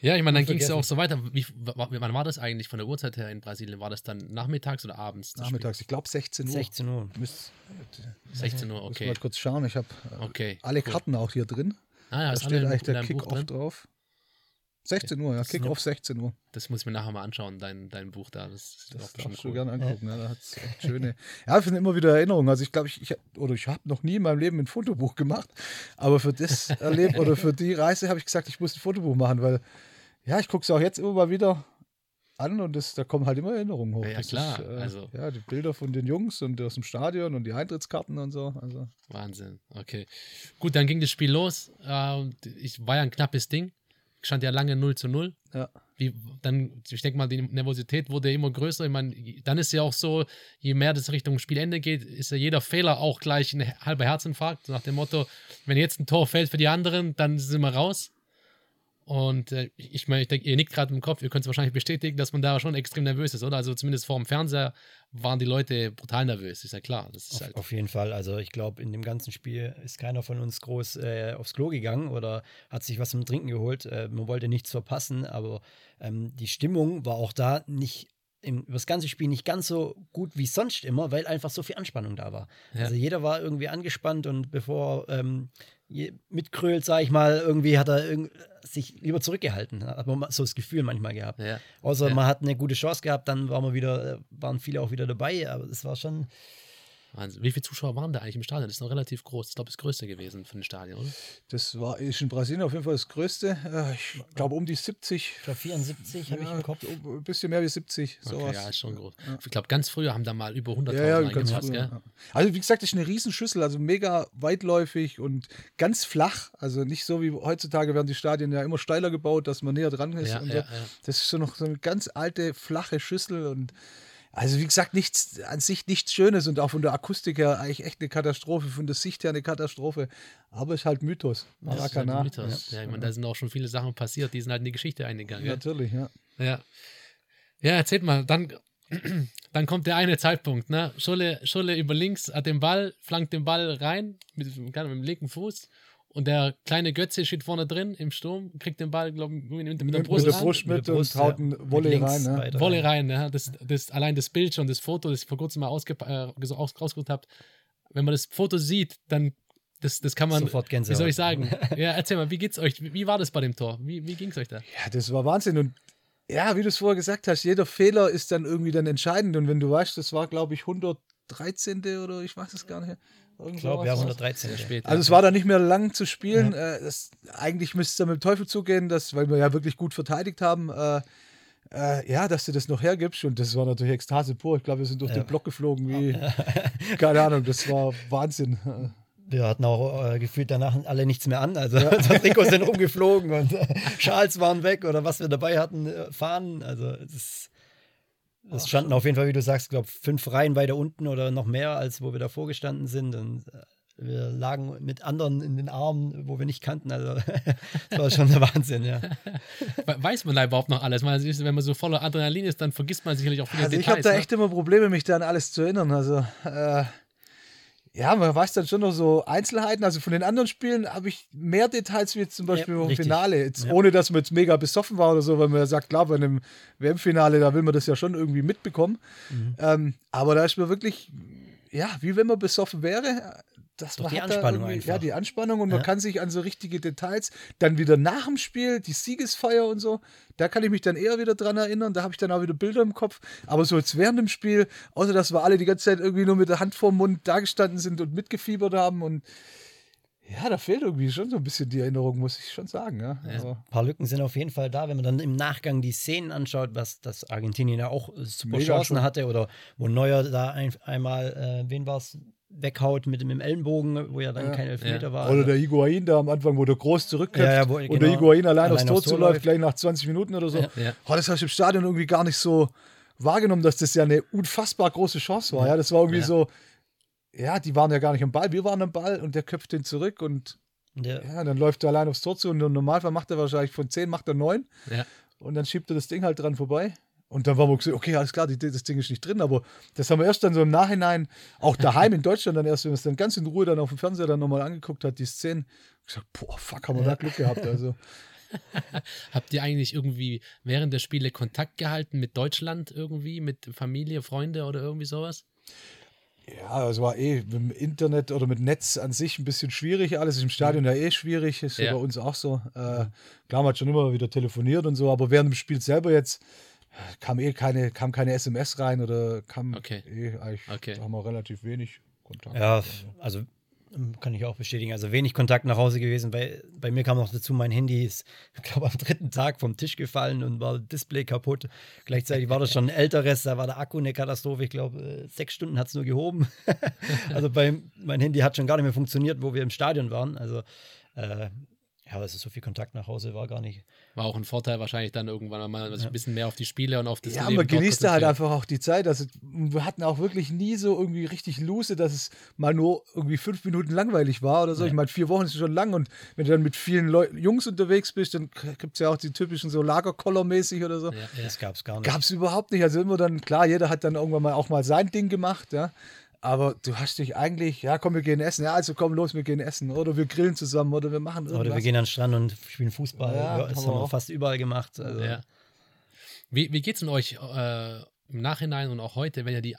Ja, ich meine, dann ging es ja auch so weiter. Wie, wann war das eigentlich von der Uhrzeit her in Brasilien? War das dann nachmittags oder abends? Nachmittags, ich glaube 16 Uhr. 16 Uhr. Müsst, Spiel? 16 Uhr, Muss okay. mal kurz schauen, ich habe Okay. alle cool. Karten auch hier drin. Ah, ja, Da steht eigentlich der Kick-Off drauf. 16 Uhr, ja, Kick-Off 16 Uhr. Das muss ich mir nachher mal anschauen, dein, dein Buch da. Das ist Das auch bestimmt darfst du cool. gerne angucken. Ja, da hat es echt schöne. Ja, ich finde immer wieder Erinnerungen. Also ich glaube, ich, ich oder ich habe noch nie in meinem Leben ein Fotobuch gemacht, aber für das Erleben oder für die Reise habe ich gesagt, ich muss ein Fotobuch machen, weil ja, ich gucke es auch jetzt immer mal wieder an und das, da kommen halt immer Erinnerungen hoch. Ja, ja, Das klar, Ist, äh, also- ja, die Bilder von den Jungs und aus dem Stadion und die Eintrittskarten und so. Also Wahnsinn. Okay. Gut, dann ging das Spiel los. Äh, ich war ja ein knappes Ding. Stand ja lange 0 zu 0. ja. Wie, dann, ich denke mal, die Nervosität wurde immer größer. Ich meine, dann ist ja auch so, je mehr das Richtung Spielende geht, ist ja jeder Fehler auch gleich ein halber Herzinfarkt. Nach dem Motto, wenn jetzt ein Tor fällt für die anderen, dann sind wir raus. Und äh, ich meine, ich denke, ihr nickt gerade im Kopf, ihr könnt es wahrscheinlich bestätigen, dass man da schon extrem nervös ist, oder? Also zumindest vor dem Fernseher waren die Leute brutal nervös, ist ja klar. Das ist Auf, halt, auf jeden Fall. Also ich glaube, in dem ganzen Spiel ist keiner von uns groß äh, aufs Klo gegangen oder hat sich was zum Trinken geholt. Äh, man wollte nichts verpassen, aber ähm, die Stimmung war auch da nicht im, über das ganze Spiel nicht ganz so gut wie sonst immer, weil einfach so viel Anspannung da war. Ja. Also jeder war irgendwie angespannt und bevor ähm, mitkrölt, sag ich mal, irgendwie hat er sich lieber zurückgehalten. Hat man so das Gefühl manchmal gehabt. Ja. Außer Ja. man hat eine gute Chance gehabt, dann waren wir wieder, äh, waren viele auch wieder dabei, aber es war schon. Wahnsinn. Wie viele Zuschauer waren da eigentlich im Stadion? Das ist noch relativ groß. Ich glaube, das größte gewesen von den Stadien, oder? Das war ist in Brasilien auf jeden Fall das Größte. Äh, Ich glaube um die 70. Ich glaube 74 habe ich Ja, im Kopf. Ein bisschen mehr wie 70. Okay, Sowas. ja, ist schon groß. Ich glaube, ganz früher haben da mal über 100.000 Ja, ja, ganz reingepasst, ja. Also wie gesagt, das ist eine Riesenschüssel, also mega weitläufig und ganz flach. Also nicht so wie heutzutage werden die Stadien ja immer steiler gebaut, dass man näher dran ist. Ja, und ja, so. ja. Das ist so noch so eine ganz alte, flache Schüssel und also wie gesagt, nichts an sich nichts Schönes und auch von der Akustik her eigentlich echt eine Katastrophe, von der Sicht her eine Katastrophe. Aber ist halt Mythos. Das ist halt Mythos. Ja, ich meine, da sind auch schon viele Sachen passiert, die sind halt in die Geschichte eingegangen. gell? Natürlich, ja. Ja. Ja, erzählt mal, dann, dann kommt der eine Zeitpunkt, ne? Schulle, Schulle über links hat den Ball, flankt den Ball rein mit, mit dem linken Fuß und der kleine Götze steht vorne drin im Sturm, kriegt den Ball, glaube ich, mit, mit der Brust, mit der Brust mit, Mit der Brust, und haut ja. ein Mit Volley rein. Ne? Volley rein, ja. Das, das, allein das Bild schon, das Foto, das ich vor kurzem mal ausge, äh, rausgeholt habe, wenn man das Foto sieht, dann das, das kann man, Sofort wie Gänsehaut. soll ich sagen? Ja, erzähl mal, wie geht's euch? Wie, wie war das bei dem Tor? Wie, wie ging's euch da? Ja, das war Wahnsinn. Und ja, wie du es vorher gesagt hast, jeder Fehler ist dann irgendwie dann entscheidend. Und wenn du weißt, das war, glaube ich, 113. oder ich weiß es gar nicht. Irgend Ich glaube, ja, war's. 113. Sehr spät. Also es war da nicht mehr lang zu spielen. Äh, das, eigentlich müsste es dann mit dem Teufel zugehen, dass, weil wir ja wirklich gut verteidigt haben. Äh, äh, ja, dass du das noch hergibst. Und das war natürlich Ekstase pur. Ich glaube, wir sind durch Ja. den Block geflogen wie, keine Ahnung, das war Wahnsinn. Wir hatten auch äh, gefühlt danach alle nichts mehr an. Also unsere Trikots sind rumgeflogen und äh, Schals waren weg oder was wir dabei hatten, äh, Fahnen. Also es, es standen auf jeden Fall, wie du sagst, glaube fünf Reihen weiter unten oder noch mehr, als wo wir davor gestanden sind. Und äh, wir lagen mit anderen in den Armen, wo wir nicht kannten. Also das war schon der Wahnsinn, ja. We- Weiß man da überhaupt noch alles? Man, wenn man so voller Adrenalin ist, dann vergisst man sicherlich auch viele Also ich habe Details. da echt immer Probleme, mich da an alles zu erinnern. Also äh, ja, man weiß dann schon noch so Einzelheiten. Also von den anderen Spielen habe ich mehr Details wie jetzt zum Beispiel Ja, im richtig. Finale. Jetzt, Ja. Ohne dass man jetzt mega besoffen war oder so, weil man ja sagt, klar, bei einem WM-Finale, da will man das ja schon irgendwie mitbekommen. Mhm. Ähm, aber da ist mir wirklich, ja, wie wenn man besoffen wäre. Das Doch man die Anspannung einfach. Ja, die Anspannung und man Ja. kann sich an so richtige Details dann wieder nach dem Spiel, die Siegesfeier und so, da kann ich mich dann eher wieder dran erinnern. Da habe ich dann auch wieder Bilder im Kopf. Aber so jetzt während dem Spiel, außer dass wir alle die ganze Zeit irgendwie nur mit der Hand vorm Mund dagestanden sind und mitgefiebert haben und ja, da fehlt irgendwie schon so ein bisschen die Erinnerung, muss ich schon sagen. Ja. Aber, Ein paar Lücken sind auf jeden Fall da, wenn man dann im Nachgang die Szenen anschaut, was das Argentinien ja auch super Mega Chancen schon. hatte oder wo Neuer da ein, einmal, äh, wen war es, weghaut mit, dem- mit dem Ellenbogen, wo ja dann Ja. kein Elfmeter Ja. war. oder Also, der Higuain da am Anfang, wo der groß zurückköpft Ja, ja, wo- und genau. der Higuain allein, Allein aufs Tor zuläuft, läuft. gleich nach 20 Minuten oder so. Ja. Ja. Oh, das habe ich im Stadion irgendwie gar nicht so wahrgenommen, dass das ja eine unfassbar große Chance war. Ja, das war irgendwie Ja. so, ja, die waren ja gar nicht am Ball, wir waren am Ball und der köpft den zurück und ja, dann läuft er allein aufs Tor zu und im Normalfall macht er wahrscheinlich von 10 macht er 9 Ja. und dann schiebt er das Ding halt dran vorbei. Und dann waren wir gesagt, okay, alles klar, die, das Ding ist nicht drin, aber das haben wir erst dann so im Nachhinein, auch daheim in Deutschland dann erst, wenn man es dann ganz in Ruhe dann auf dem Fernseher dann nochmal angeguckt hat, die Szenen, gesagt, boah, fuck, haben wir da Glück gehabt. Also, Habt ihr eigentlich irgendwie während der Spiele Kontakt gehalten mit Deutschland irgendwie, mit Familie, Freunde oder irgendwie sowas? Ja, es war eh mit dem Internet oder mit Netz an sich ein bisschen schwierig. Alles ist im Stadion ja eh schwierig, ist ja Ja. bei uns auch so. Äh, klar, man hat schon immer wieder telefoniert und so, aber während dem Spiel selber jetzt kam eh keine, kam keine SMS rein oder kam Okay. eh eigentlich, Okay. da haben wir relativ wenig Kontakt. ja, also ähm, kann ich auch bestätigen. Also wenig Kontakt nach Hause gewesen. Bei, bei mir kam noch dazu, mein Handy ist, ich glaube, am dritten Tag vom Tisch gefallen und war Display kaputt. Gleichzeitig war das schon ein älteres, da war der Akku eine Katastrophe. Ich glaube, äh, sechs Stunden hat es nur gehoben. also bei, mein Handy hat schon gar nicht mehr funktioniert, wo wir im Stadion waren. Also äh, ja, also so viel Kontakt nach Hause war gar nicht. War auch ein Vorteil wahrscheinlich dann irgendwann mal sich ein bisschen mehr auf die Spiele und auf das Ja, Leben man genießt da halt einfach auch die Zeit. Also, wir hatten auch wirklich nie so irgendwie richtig Lose, dass es mal nur irgendwie fünf Minuten langweilig war oder so. Ich meine, vier Wochen ist schon lang und wenn du dann mit vielen Leu Jungs unterwegs bist, dann gibt es ja auch die typischen so Lagerkoller-mäßig oder so. Ja, ja. Das gab es gar nicht. Gab es überhaupt nicht. Also immer dann, klar, jeder hat dann irgendwann mal auch mal sein Ding gemacht, ja. Aber du hast dich eigentlich, ja, komm, wir gehen essen. Ja, also komm los, wir gehen essen. Oder wir grillen zusammen oder wir machen irgendwas. Oder wir gehen an den Strand und spielen Fußball. Ja, Ja, das haben wir wir auch. fast überall gemacht. Also, Ja. Wie, wie geht's denn euch äh, im Nachhinein und auch heute, wenn ihr die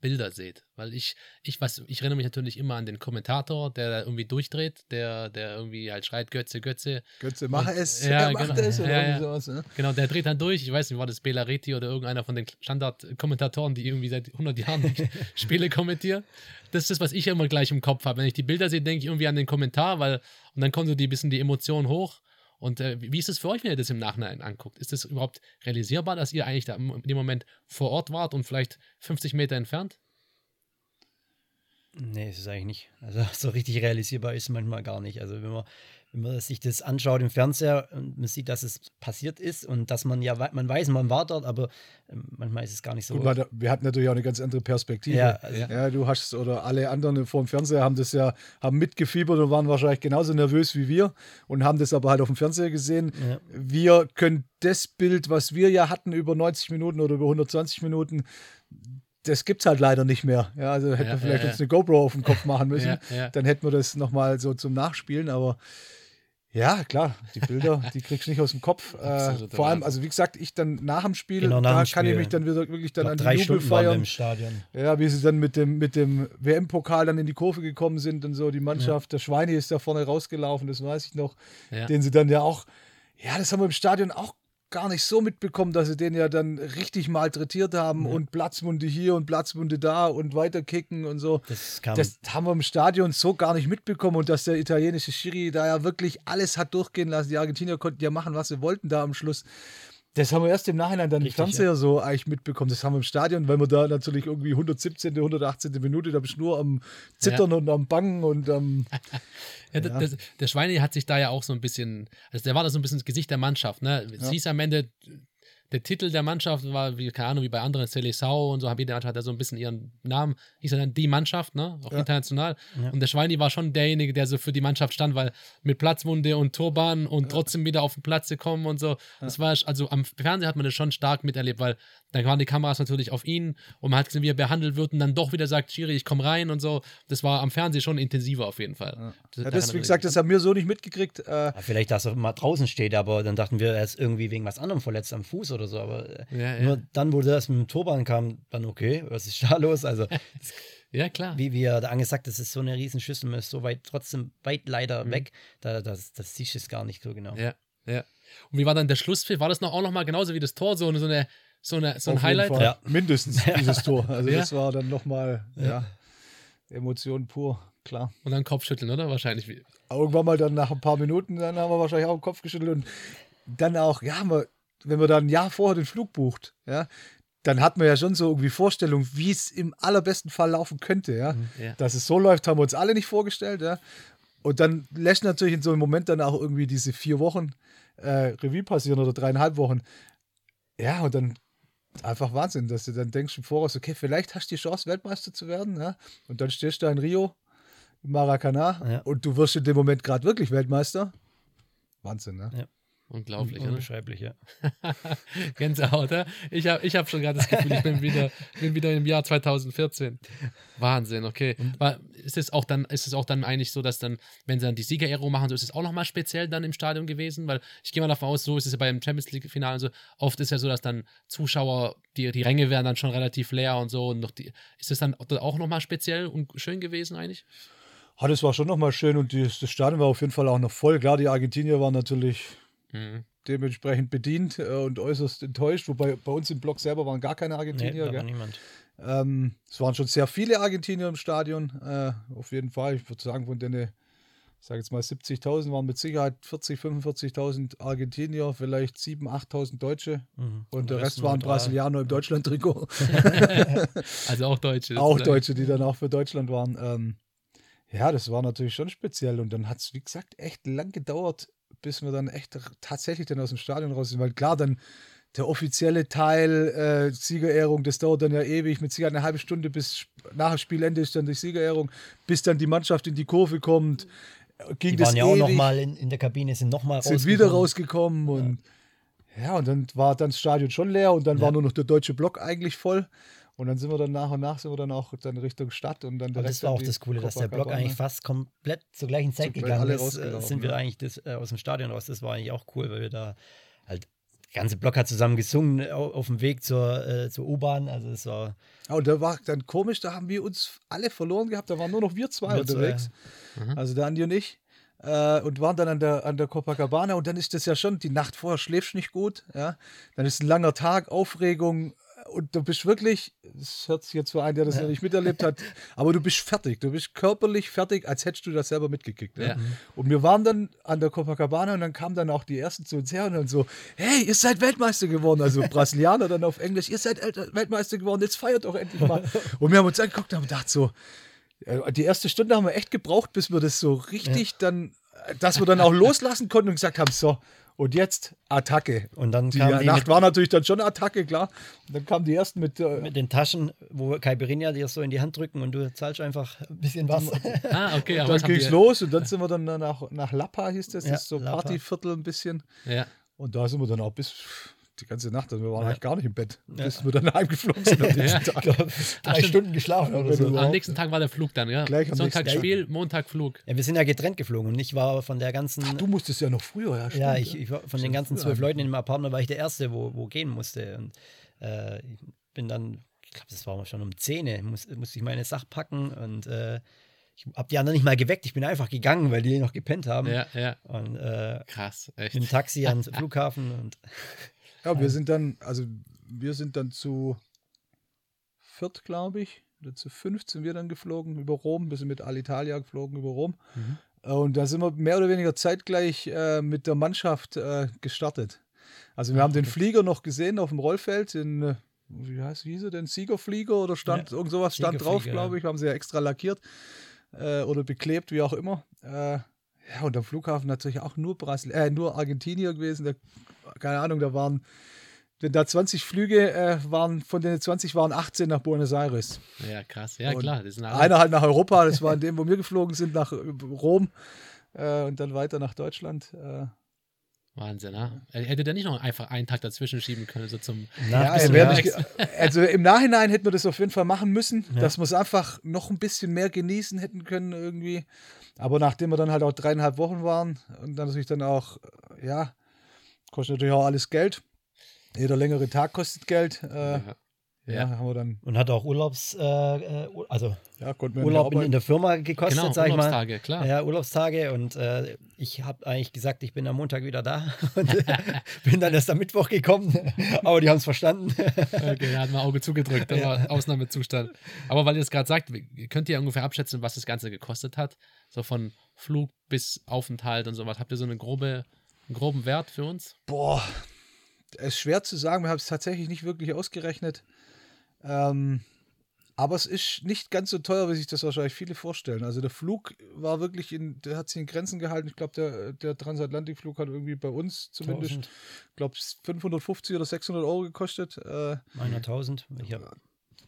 Bilder seht. Weil ich, ich, was, ich erinnere mich natürlich immer an den Kommentator, der da irgendwie durchdreht, der, der irgendwie halt schreit, Götze, Götze. Götze, mach Und- es, ja, er macht genau. es oder Ja, ja. irgendwie sowas. Ne? Genau, der dreht dann durch. Ich weiß nicht, war das Bela Reti oder irgendeiner von den Standard-Kommentatoren, die irgendwie seit 100 Jahren Spiele kommentieren. Das ist das, was ich immer gleich im Kopf habe. Wenn ich die Bilder sehe, denke ich irgendwie an den Kommentar, weil und dann kommt so die bisschen die Emotion hoch. Und äh, wie ist es für euch, wenn ihr das im Nachhinein anguckt? Ist das überhaupt realisierbar, dass ihr eigentlich da in dem Moment vor Ort wart und vielleicht 50 Meter entfernt? Nee, ist es eigentlich nicht. Also so richtig realisierbar ist es manchmal gar nicht. Also wenn man, wenn man sich das anschaut im Fernseher und man sieht, dass es passiert ist und dass man ja, man weiß, man war dort, aber ähm, manchmal ist es gar nicht so. Gut, man, wir hatten natürlich auch eine ganz andere Perspektive. Ja, also- ja, du hast oder alle anderen vor dem Fernseher haben das ja haben mitgefiebert und waren wahrscheinlich genauso nervös wie wir und haben das aber halt auf dem Fernseher gesehen. Ja. Wir können das Bild, was wir ja hatten über 90 Minuten oder über 120 Minuten, das gibt es halt leider nicht mehr. Ja, also hätten Ja, wir vielleicht ja, uns eine GoPro auf den Kopf machen müssen. Ja, ja. Dann hätten wir das nochmal so zum Nachspielen, aber ja, klar, die Bilder, die kriegst du nicht aus dem Kopf. Äh, vor allem, also wie gesagt, ich dann nach dem Spiel, Genau, nach da dem kann ich Spiel. mich dann wieder wirklich dann an die drei Jubel Stunden feiern. im Stadion. Ja, wie sie dann mit dem, mit dem WM-Pokal dann in die Kurve gekommen sind und so, die Mannschaft, der Schweine ist da vorne rausgelaufen, das weiß ich noch, Ja. den sie dann ja auch, ja, das haben wir im Stadion auch gar nicht so mitbekommen, dass sie den ja dann richtig malträtiert haben und Platzmunde hier und Platzmunde da und weiterkicken und so. Das Das haben wir im Stadion so gar nicht mitbekommen und dass der italienische Schiri da ja wirklich alles hat durchgehen lassen. Die Argentinier konnten ja machen, was sie wollten da am Schluss. Das haben wir erst im Nachhinein dann Richtig, im Fernseher so eigentlich mitbekommen. Das haben wir im Stadion, weil wir da natürlich irgendwie 117., 118. Minute, da bist du nur am Zittern und am Bangen und am. Ja, das, der Schweine hat sich da ja auch so ein bisschen, also der war da so ein bisschen das Gesicht der Mannschaft, ne? Es hieß am Ende, der Titel der Mannschaft war, wie, keine Ahnung, wie bei anderen, Seleção und so, jede Mannschaft hat ja so ein bisschen ihren Namen, hieß ja dann die Mannschaft, ne? Auch international. Und der Schweini war schon derjenige, der so für die Mannschaft stand, weil mit Platzwunde und Turban und trotzdem wieder auf den Platz gekommen und so. Das war, also am Fernseher hat man das schon stark miterlebt, weil dann waren die Kameras natürlich auf ihn und man hat gesehen, wie er behandelt wird und dann doch wieder sagt, Schiri, ich komme rein und so. Das war am Fernsehen schon intensiver auf jeden Fall. Ja, daran das, wie gesagt, das haben wir so nicht mitgekriegt. Äh, Ja, vielleicht, dass er mal draußen steht, aber dann dachten wir, er ist irgendwie wegen was anderem verletzt am Fuß oder so. Aber äh, Ja, ja. nur dann, wo das mit dem Turban kam, dann okay, was ist da los? Also, Ja, klar. wie, er da angesagt, das ist so eine Riesenschüssel, man ist so weit, trotzdem weit leider Mhm. weg, da, das, das siehst du es gar nicht so genau. Ja, ja. Und wie war dann der Schlusspfiff? War das noch auch nochmal genauso wie das Tor, so eine, so eine, so eine, so ein auf jeden Highlight? Fall Ja. Mindestens dieses Tor. Also Ja. das war dann nochmal, ja, Emotion pur, klar. Und dann Kopfschütteln, oder? Wahrscheinlich. wie- irgendwann mal dann nach ein paar Minuten, dann haben wir wahrscheinlich auch den Kopf geschüttelt und dann auch, ja, wenn man dann ein Jahr vorher den Flug bucht, ja, dann hat man ja schon so irgendwie Vorstellung, wie es im allerbesten Fall laufen könnte, ja. Ja. Dass es so läuft, haben wir uns alle nicht vorgestellt, ja. Und dann lässt natürlich in so einem Moment dann auch irgendwie diese vier Wochen äh, Revue passieren oder dreieinhalb Wochen. Ja, und dann einfach Wahnsinn, dass du dann denkst im Voraus, okay, vielleicht hast du die Chance, Weltmeister zu werden, ja. Und dann stehst du da in Rio, im Maracanã, Ja. und du wirst in dem Moment gerade wirklich Weltmeister. Wahnsinn, ne? Ja. Unglaublich, oder? Unbeschreiblich, ja. Gänsehaut, oder? Ich habe ich hab schon gerade das Gefühl, ich bin wieder, bin wieder im Jahr 2014. Wahnsinn, okay. War, ist es auch dann, ist es auch dann eigentlich so, dass dann, wenn sie dann die Siegerehrung machen, so ist es auch nochmal speziell dann im Stadion gewesen? Weil ich gehe mal davon aus, so ist es ja beim Champions League-Finale und so. Oft ist ja so, dass dann Zuschauer, die, die Ränge werden dann schon relativ leer und so. Und noch die, ist es dann auch nochmal speziell und schön gewesen eigentlich? Ah, das war schon nochmal schön und die, das Stadion war auf jeden Fall auch noch voll. Klar, die Argentinier waren natürlich Mhm. dementsprechend bedient äh, und äußerst enttäuscht, wobei bei uns im Block selber waren gar keine Nee, Argentinier. gell? niemand. Ähm, es waren schon sehr viele Argentinier im Stadion, äh, auf jeden Fall. Ich würde sagen, von denen, ich sage jetzt mal 70.000, waren mit Sicherheit 40.000, 45.000 Argentinier, vielleicht 7.000, 8.000 Deutsche. Mhm. Und der Rest waren. Brasilianer im Deutschland-Trikot. Also auch Deutsche. auch. Deutsche, die dann auch für Deutschland waren. Ähm, ja, das war natürlich schon speziell. Und dann hat es, wie gesagt, echt lang gedauert, bis wir dann echt tatsächlich dann aus dem Stadion raus sind. Weil klar, dann der offizielle Teil, äh, Siegerehrung, das dauert dann ja ewig, mit Sicherheit eine halbe Stunde bis nach dem Spielende ist dann die Siegerehrung, bis dann die Mannschaft in die Kurve kommt. äh, Ging Die das waren ja auch nochmal in, in der Kabine, sind nochmal sind wieder rausgekommen und ja, und dann war dann das Stadion schon leer und dann war nur noch der deutsche Block eigentlich voll. Und dann sind wir dann nach und nach sind wir dann auch dann Richtung Stadt und dann Und direkt das war auch das Coole, dass der Block eigentlich fast komplett zur gleichen Zeit gegangen ist. äh, Sind wir ja. eigentlich das, äh, aus dem Stadion raus. Das war eigentlich auch cool, weil wir da halt der ganze Block hat zusammen gesungen auf, auf dem Weg zur, äh, zur U-Bahn. Also es war Ja, und da war dann komisch, da haben wir uns alle verloren gehabt. Da waren nur noch wir zwei Wir zwei, unterwegs. Also der Andi und ich. Äh, und waren dann an der, an der Copacabana. Und dann ist das ja schon, die Nacht vorher schläfst nicht gut. Ja? Dann ist ein langer Tag, Aufregung. Und du bist wirklich, das hört sich jetzt für einen, der das noch nicht miterlebt hat, aber du bist fertig. Du bist körperlich fertig, als hättest du das selber mitgekriegt. Ja? Ja. Und wir waren dann an der Copacabana und dann kamen dann auch die ersten zu uns her und dann so, hey, ihr seid Weltmeister geworden. Also Brasilianer dann auf Englisch, ihr seid El- Weltmeister geworden, jetzt feiert doch endlich mal. Und wir haben uns angeguckt und haben gedacht so, äh, die erste Stunde haben wir echt gebraucht, bis wir das so richtig dann, äh, dass wir dann auch loslassen konnten und gesagt haben, so, und jetzt Attacke. Und dann die die Nacht mit- war natürlich dann schon Attacke, klar. Und dann kamen die ersten mit, äh, mit den Taschen, wo Caipirinha dir so in die Hand drücken und du zahlst einfach ein bisschen was. Ah, okay, aber dann ging es los und dann sind wir dann nach, nach Lapa, hieß das, Ja, das ist so Lapa. Partyviertel ein bisschen. Ja. Und da sind wir dann auch bis die ganze Nacht, wir waren Ja. eigentlich gar nicht im Bett, bis wir dann heimgeflogen sind am nächsten Ja. Tag. Drei stimmt. Stunden geschlafen oder so. Am nächsten Tag war der Flug dann, ja? Gleich am Sonntag. Spiel, Montag Flug. Ja, wir sind ja getrennt geflogen und ich war von der ganzen. Ach, du musstest ja noch früher, ja, stimmt, ja, ich, ich war von den ganzen zwölf Leuten in dem Apartment war ich der Erste, wo, wo gehen musste. Und äh, ich bin dann, ich glaube, das war schon um 10 Uhr, muss, musste ich meine Sache packen und äh, ich habe die anderen nicht mal geweckt. Ich bin einfach gegangen, weil die noch gepennt haben. Ja, ja. Und äh, Krass, mit echt. dem Taxi ans Flughafen und Ja, wir sind dann, also wir sind dann zu viert, glaube ich, oder zu fünf sind wir dann geflogen über Rom. Wir sind mit Alitalia geflogen über Rom. Äh, Und da sind wir mehr oder weniger zeitgleich äh, mit der Mannschaft äh, gestartet. Also wir haben den Flieger noch gesehen auf dem Rollfeld, den, äh, wie heißt hieß er denn, Siegerflieger oder stand, Ja, irgend sowas stand drauf, glaube ich, haben sie ja extra lackiert äh, oder beklebt, wie auch immer. Äh, ja, und am Flughafen natürlich auch nur Brasil äh, nur Argentinier gewesen. Da, keine Ahnung, da waren, wenn da 20 Flüge äh, waren, von den 20 waren 18 nach Buenos Aires. Ja, krass. Ja, Und klar. Das sind alle. Einer halt nach Europa, das war in dem, wo wir geflogen sind, nach äh, Rom äh, und dann weiter nach Deutschland. Äh, Wahnsinn, ne? Hätte der nicht noch einfach einen Tag dazwischen schieben können, so zum. Ja, ge- also im Nachhinein hätten wir das auf jeden Fall machen müssen, dass wir es einfach noch ein bisschen mehr genießen hätten können irgendwie. Aber nachdem wir dann halt auch dreieinhalb Wochen waren und dann natürlich dann auch, ja, kostet natürlich auch alles Geld. Jeder längere Tag kostet Geld. Äh, ja. Ja. haben wir dann, und hat auch Urlaubs, äh, äh, also ja, wir Urlaub in, in der Firma gekostet, Genau, sag ich mal. Urlaubstage, klar. Ja, Urlaubstage und äh, ich habe eigentlich gesagt, ich bin am Montag wieder da und bin dann erst am Mittwoch gekommen, aber die haben es verstanden. Okay, da hat man Auge zugedrückt, das war Ausnahmezustand. Aber weil ihr es gerade sagt, könnt ihr ungefähr abschätzen, was das Ganze gekostet hat? So von Flug bis Aufenthalt und sowas. Habt ihr so eine grobe, einen groben Wert für uns? Boah, es ist schwer zu sagen. Wir haben es tatsächlich nicht wirklich ausgerechnet. Ähm, aber es ist nicht ganz so teuer, wie sich das wahrscheinlich viele vorstellen. Also der Flug war wirklich in, der hat sich in Grenzen gehalten. Ich glaube, der, der Transatlantikflug hat irgendwie bei uns zumindest, 1000. ich glaube, 550 oder 600 Euro gekostet. Äh, Meiner 1000.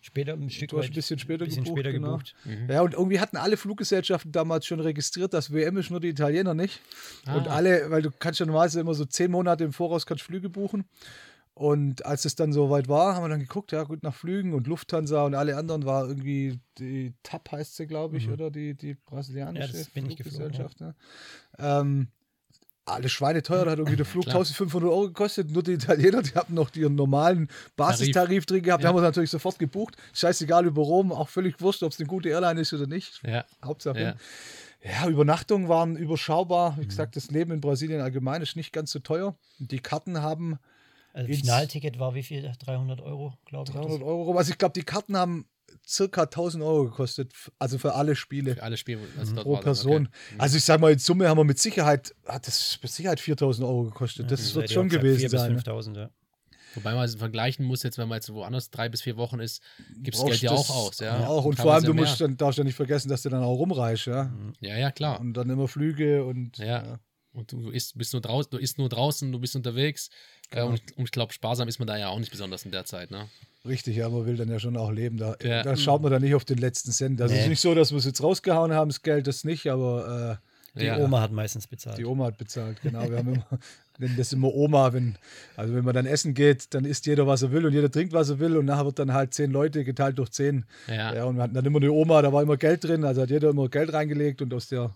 Später ein Stück du hast ein bisschen später bisschen gebucht. später genau. gebucht. Ja, und irgendwie hatten alle Fluggesellschaften damals schon registriert, dass WM ist nur die Italiener nicht. Und Ah. alle, weil du kannst ja normalerweise immer so zehn Monate im Voraus kannst Flüge buchen. Und als es dann soweit war, haben wir dann geguckt, ja gut, nach Flügen und Lufthansa und alle anderen war irgendwie die TAP heißt sie, glaube ich, oder die, die brasilianische Mhm. Ja, das bin ich geflogen, Fluggesellschaft. Ne? Ähm, alles schweineteuer, da hat irgendwie der Flug Klar. 1500 Euro gekostet. Nur die Italiener, die hatten noch ihren normalen Basistarif drin gehabt. Die Ja. haben wir natürlich sofort gebucht. Scheißegal über Rom, auch völlig wurscht, ob es eine gute Airline ist oder nicht. Ja. Hauptsache. Ja. Ja. Übernachtungen waren überschaubar. Wie gesagt, das Leben in Brasilien allgemein ist nicht ganz so teuer. Die Karten haben Also Finalticket war wie viel? 300 Euro, glaube ich. 300 Euro. Also ich glaube, die Karten haben circa 1000 Euro gekostet. Also für alle Spiele. Für alle Spiele, also dort Pro Person. Okay. Also ich sage mal, in Summe haben wir mit Sicherheit, hat das mit Sicherheit 4000 Euro gekostet. das wird schon gewesen 4 bis sein. ne? 5000, ja. Wobei man es vergleichen muss, jetzt, wenn man jetzt woanders drei bis vier Wochen ist, gibt es Geld ja auch aus. Ja, Auch. Und vor allem, du mehr. musst dann, darfst ja nicht vergessen, dass du dann auch rumreichst, ja. Ja, ja, klar. Und dann immer Flüge und Ja. Und du isst, bist nur draußen, du isst nur draußen, du bist unterwegs. Genau. Äh, und, und ich glaube, sparsam ist man da ja auch nicht besonders in der Zeit, ne? Richtig, ja, man will dann ja schon auch leben. Da, Ja. da schaut man dann nicht auf den letzten Cent. Also es Nee. ist nicht so, dass wir es jetzt rausgehauen haben, das Geld, das nicht, aber äh, Die ja. Oma hat meistens bezahlt. die Oma hat bezahlt. Genau, wir haben immer, nennen das immer Oma, wenn, also wenn man dann essen geht, dann isst jeder, was er will und jeder trinkt, was er will und nachher wird dann halt zehn Leute geteilt durch zehn. Ja. Ja, und wir hatten dann immer eine Oma, da war immer Geld drin, also hat jeder immer Geld reingelegt und aus der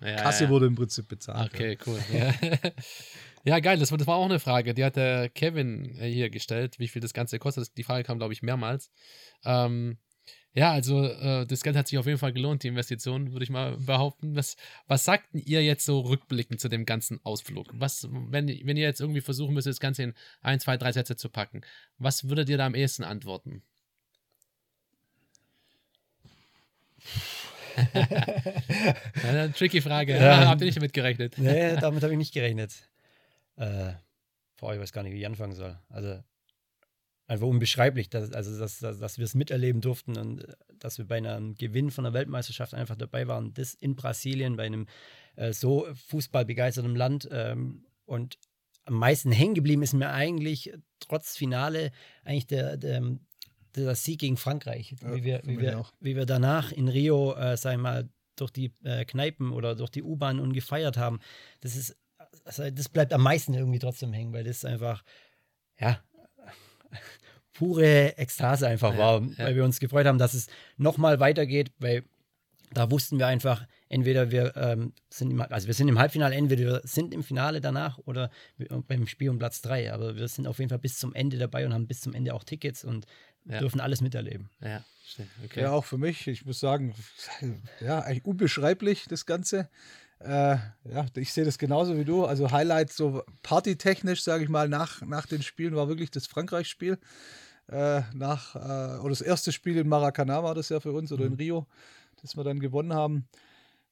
Ja, Kasse ja. wurde im Prinzip bezahlt. Okay, cool. Ja, geil. Das war, das war auch eine Frage. Die hat der Kevin äh, hier gestellt, wie viel das Ganze kostet. Die Frage kam, glaube ich, mehrmals. Ähm, ja, also äh, das Geld hat sich auf jeden Fall gelohnt, die Investition, würde ich mal behaupten. Was, was sagten ihr jetzt so rückblickend zu dem ganzen Ausflug? Was, wenn, wenn ihr jetzt irgendwie versuchen müsstet, das Ganze in ein, zwei, drei Sätze zu packen, was würdet ihr da am ehesten antworten? eine tricky Frage. Ja. Habt ihr nicht damit gerechnet? Nee, damit habe ich nicht gerechnet. Äh, boah, ich weiß gar nicht, wie ich anfangen soll. Also einfach unbeschreiblich, dass, also dass, dass, dass wir es miterleben durften und äh, dass wir bei einem Gewinn von der Weltmeisterschaft einfach dabei waren. Das in Brasilien, bei einem äh, so fußballbegeisterten Land. Ähm, und am meisten hängen geblieben ist mir eigentlich trotz Finale eigentlich der, der, der Sieg gegen Frankreich. Ja, wie, wir, wie, wir, auch. wie wir danach in Rio, äh, sag ich mal, durch die äh, Kneipen oder durch die U-Bahn und gefeiert haben. Das ist, also das bleibt am meisten irgendwie trotzdem hängen, weil das einfach, ja, pure Ekstase einfach Ja, war, ja. weil wir uns gefreut haben, dass es nochmal weitergeht, weil da wussten wir einfach, entweder wir ähm, sind im, also wir sind im Halbfinale, entweder wir sind im Finale danach oder wir- beim Spiel um Platz drei. Aber wir sind auf jeden Fall bis zum Ende dabei und haben bis zum Ende auch Tickets und Ja. dürfen alles miterleben. Ja, stimmt. Okay. Ja, auch für mich. Ich muss sagen, ja, eigentlich unbeschreiblich, das Ganze. Äh, ja, ich sehe das genauso wie du. Also Highlight so partytechnisch, sage ich mal, nach, nach den Spielen war wirklich das Frankreich-Spiel. Äh, nach, äh, oder das erste Spiel in Maracanã war das ja für uns, oder in Rio, das wir dann gewonnen haben.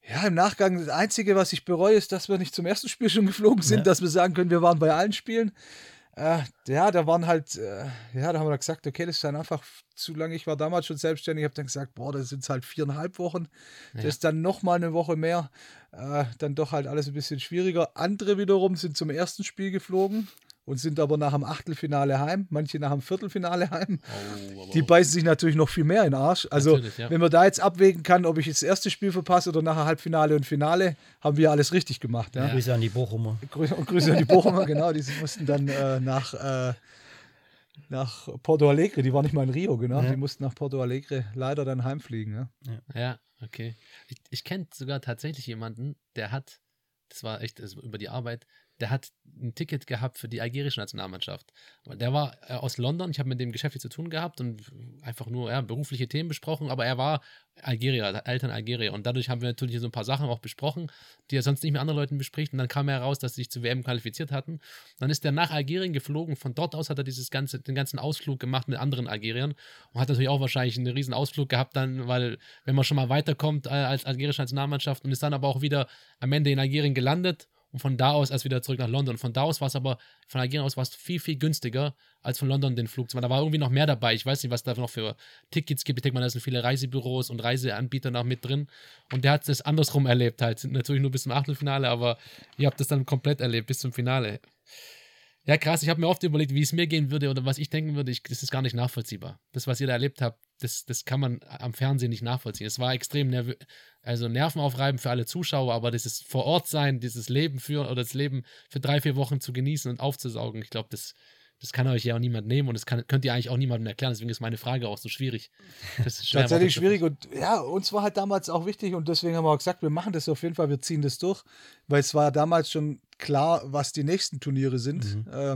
Ja, im Nachgang, das Einzige, was ich bereue, ist, dass wir nicht zum ersten Spiel schon geflogen sind, Ja. dass wir sagen können, wir waren bei allen Spielen. Äh, ja, da waren halt, äh, ja, da haben wir gesagt, okay, das ist dann einfach zu lange. Ich war damals schon selbstständig, habe dann gesagt, boah, das sind halt viereinhalb Wochen. Das Ja. ist dann nochmal eine Woche mehr. Äh, dann doch halt alles ein bisschen schwieriger. Andere wiederum sind zum ersten Spiel geflogen und sind aber nach dem Achtelfinale heim. Manche nach dem Viertelfinale heim. Oh, Die beißen sich natürlich noch viel mehr in den Arsch. Also, ja. wenn man da jetzt abwägen kann, ob ich das erste Spiel verpasse oder nachher Halbfinale und Finale, haben wir alles richtig gemacht. Ja? Grüße an die Bochumer. Grüße, und Grüße an die Bochumer, genau. Die mussten dann äh, nach, äh, nach Porto Alegre, die waren nicht mal in Rio, genau. Ja. Die mussten nach Porto Alegre leider dann heimfliegen. Ja? Ja, okay. Ich, ich kenne sogar tatsächlich jemanden, der hat, das war echt also über die Arbeit, der hat ein Ticket gehabt für die algerische Nationalmannschaft. Der war äh, aus London, ich habe mit dem geschäftlich zu tun gehabt und einfach nur ja, berufliche Themen besprochen, aber er war Algerier, Eltern Algerier. Und dadurch haben wir natürlich so ein paar Sachen auch besprochen, die er sonst nicht mit anderen Leuten bespricht. Und dann kam heraus, dass sie sich zur WM qualifiziert hatten. Dann ist er nach Algerien geflogen, von dort aus hat er dieses ganze, den ganzen Ausflug gemacht mit anderen Algeriern. Und hat natürlich auch wahrscheinlich einen riesen Ausflug gehabt dann, weil wenn man schon mal weiterkommt äh, als algerische Nationalmannschaft und ist dann aber auch wieder am Ende in Algerien gelandet und von da aus erst wieder zurück nach London. Von da aus war es aber, von Algerien aus war es viel, viel günstiger, als von London den Flug zu machen. Da war irgendwie noch mehr dabei. Ich weiß nicht, was da noch für Tickets gibt. Ich denke mal, da sind viele Reisebüros und Reiseanbieter noch mit drin. Und der hat es andersrum erlebt halt. Natürlich nur bis zum Achtelfinale, aber ihr habt das dann komplett erlebt, bis zum Finale. Ja, krass. Ich habe mir oft überlegt, wie es mir gehen würde oder was ich denken würde. Ich, das ist gar nicht nachvollziehbar. Das, was ihr da erlebt habt, das, das kann man am Fernsehen nicht nachvollziehen. Es war extrem nervö also nervenaufreibend für alle Zuschauer, aber dieses vor Ort sein, dieses Leben für oder das Leben für drei, vier Wochen zu genießen und aufzusaugen, ich glaube, das, das kann euch ja auch niemand nehmen und das kann, könnt ihr eigentlich auch niemandem erklären. Deswegen ist meine Frage auch so schwierig. Das ist Tatsächlich schwierig und ja, uns war halt damals auch wichtig und deswegen haben wir auch gesagt, wir machen das auf jeden Fall, wir ziehen das durch, weil es war damals schon klar, was die nächsten Turniere sind. Äh,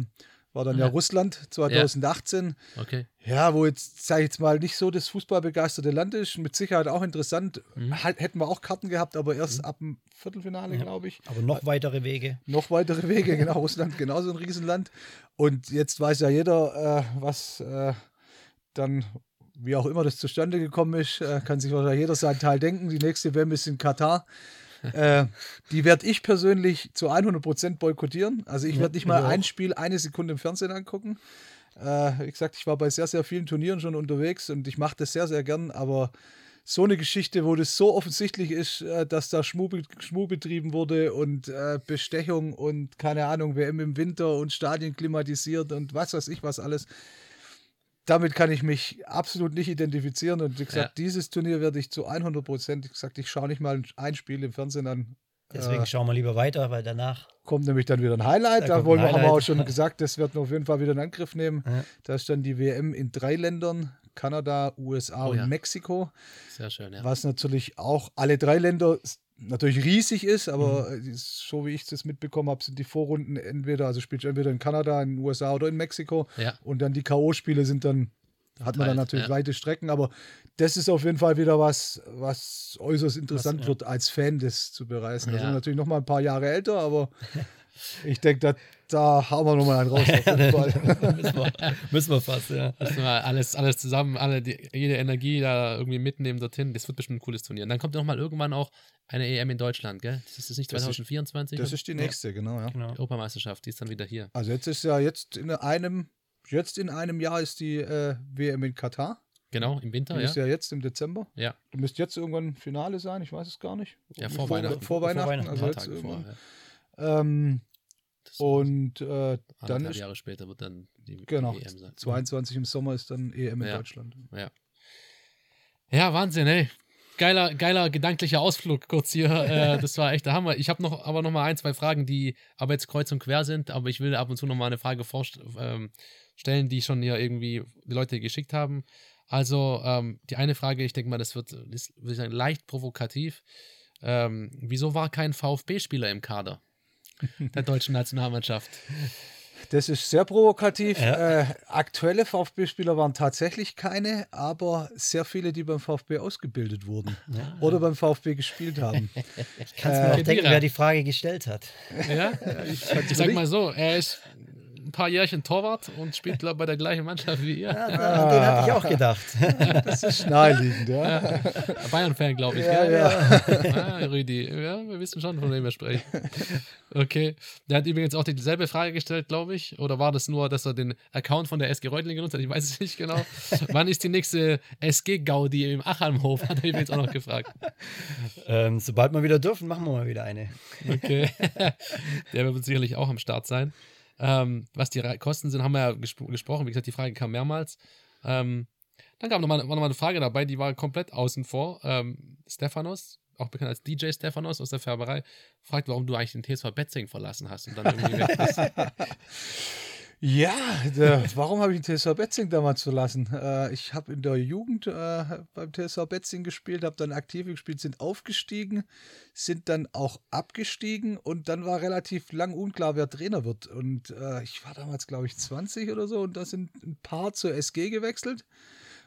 war dann ja Ja. Russland 2018. Okay. Ja, wo jetzt, sag ich jetzt mal, nicht so das fußballbegeisterte Land ist, mit Sicherheit auch interessant. Halt, hätten wir auch Karten gehabt, aber erst ab dem Viertelfinale, glaube ich. Aber noch weitere Wege. Noch weitere Wege, genau. Russland genauso ein Riesenland. Und jetzt weiß ja jeder, äh, was äh, dann, wie auch immer das zustande gekommen ist, äh, kann sich wahrscheinlich jeder seinen Teil denken. Die nächste WM ist in Katar. Äh, die werde ich persönlich zu 100% boykottieren. Also ich werde nicht ich mal ein Spiel eine Sekunde im Fernsehen angucken. Äh, wie gesagt, ich war bei sehr, sehr vielen Turnieren schon unterwegs und ich mache das sehr, sehr gern, aber so eine Geschichte, wo das so offensichtlich ist, äh, dass da Schmuh, be- Schmuh betrieben wurde und äh, Bestechung und keine Ahnung, WM im Winter und Stadien klimatisiert und was weiß ich was alles. Damit kann ich mich absolut nicht identifizieren und wie gesagt, Ja. dieses Turnier werde ich zu 100 Prozent, wie gesagt, ich schaue nicht mal ein Spiel im Fernsehen an. Deswegen Äh, schauen wir lieber weiter, weil danach kommt nämlich dann wieder ein Highlight. Da Da, wollen wir, haben wir auch schon gesagt, das wird wir auf jeden Fall wieder in Angriff nehmen. Ja. Da ist dann die WM in drei Ländern: Kanada, USA Oh und ja. Mexiko. Sehr schön, ja. Was natürlich auch alle drei Länder natürlich riesig ist, aber äh, so wie ich das mitbekommen habe, sind die Vorrunden entweder, also spielst du entweder in Kanada, in den USA oder in Mexiko Ja. und dann die K.O.-Spiele sind dann, hat man dann natürlich ja. weite Strecken, aber das ist auf jeden Fall wieder was, was äußerst interessant ja. wird, als Fan das zu bereisen. Ja. wir natürlich noch mal ein paar Jahre älter, aber ich denke, da, da hauen wir noch mal einen raus. Auf jeden Fall. müssen, wir, müssen wir fast, ja. Dass wir alles, alles zusammen, alle, die, jede Energie da irgendwie mitnehmen dorthin. Das wird bestimmt ein cooles Turnier. Und dann kommt nochmal irgendwann auch eine EM in Deutschland, gell? Das ist nicht Das ist- 2024? Das ist die nächste, genau, ja. Genau. Die Europameisterschaft, die ist dann wieder hier. Also jetzt ist ja jetzt in einem, jetzt in einem Jahr ist die äh, WM in Katar. Genau, im Winter, Die ja. ist ja jetzt im Dezember. Ja, Du müsst jetzt irgendwann Finale sein, ich weiß es gar nicht. Ja, vor Weihnachten. Vor, Weihnachten, Weihnachten, ein also jetzt vor. Ja. Ähm, Das und äh, dann ist, Jahre später wird dann die, genau, die EM sein. 22 im Sommer ist dann EM in Ja. Deutschland. Ja, Wahnsinn, ey. Geiler, geiler gedanklicher Ausflug kurz hier. Äh, das war echt der Hammer. Ich habe noch aber noch mal ein, zwei Fragen, die aber jetzt kreuz und quer sind, aber ich will ab und zu noch mal eine Frage vorst- ähm, stellen, die schon hier irgendwie die Leute geschickt haben. Also, ähm, die eine Frage, ich denke mal, das wird, ist, würde ich sagen, leicht provokativ. Ähm, wieso war kein VfB-Spieler im Kader der deutschen Nationalmannschaft? Das ist sehr provokativ. Ja. Äh, aktuelle VfB-Spieler waren tatsächlich keine, aber sehr viele, die beim VfB ausgebildet wurden oder beim VfB gespielt haben. Kannst du mir Äh, auch denken, wer die Frage gestellt hat. Ja? Ich, sag mal so, er ist ein paar Jährchen Torwart und spielt, glaube ich, bei der gleichen Mannschaft wie ihr. Ja, da- den hatte ich auch gedacht. Das ist naheliegend, ja. Bayern-Fan, glaube ich. Ja, gell? ja. Ah, Rüdi, ja, wir wissen schon, von wem wir sprechen. Okay. Der hat übrigens auch dieselbe Frage gestellt, glaube ich. Oder war das nur, dass er den Account von der SG Reutling genutzt hat? Ich weiß es nicht genau. Wann ist die nächste SG-Gaudi im Achalmhof? Hat er übrigens auch noch gefragt. ähm, sobald wir wieder dürfen, machen wir mal wieder eine. Okay. Der wird sicherlich auch am Start sein. Ähm, was die Kosten sind, haben wir ja gespro gesprochen. Wie gesagt, die Frage kam mehrmals. Ähm, dann gab noch mal, war noch mal eine Frage dabei, die war komplett außen vor. Ähm, Stephanos, auch bekannt als DJ Stephanos aus der Färberei, fragt, warum du eigentlich den TSV Betzing verlassen hast und dann irgendwie weg bist. Ja, der, warum habe ich den TSV Betzing damals verlassen? Äh, ich habe in der Jugend äh, beim TSV Betzing gespielt, habe dann aktiv gespielt, sind aufgestiegen, sind dann auch abgestiegen und dann war relativ lang unklar, wer Trainer wird. Und äh, ich war damals, glaube ich, 20 oder so und da sind ein paar zur SG gewechselt.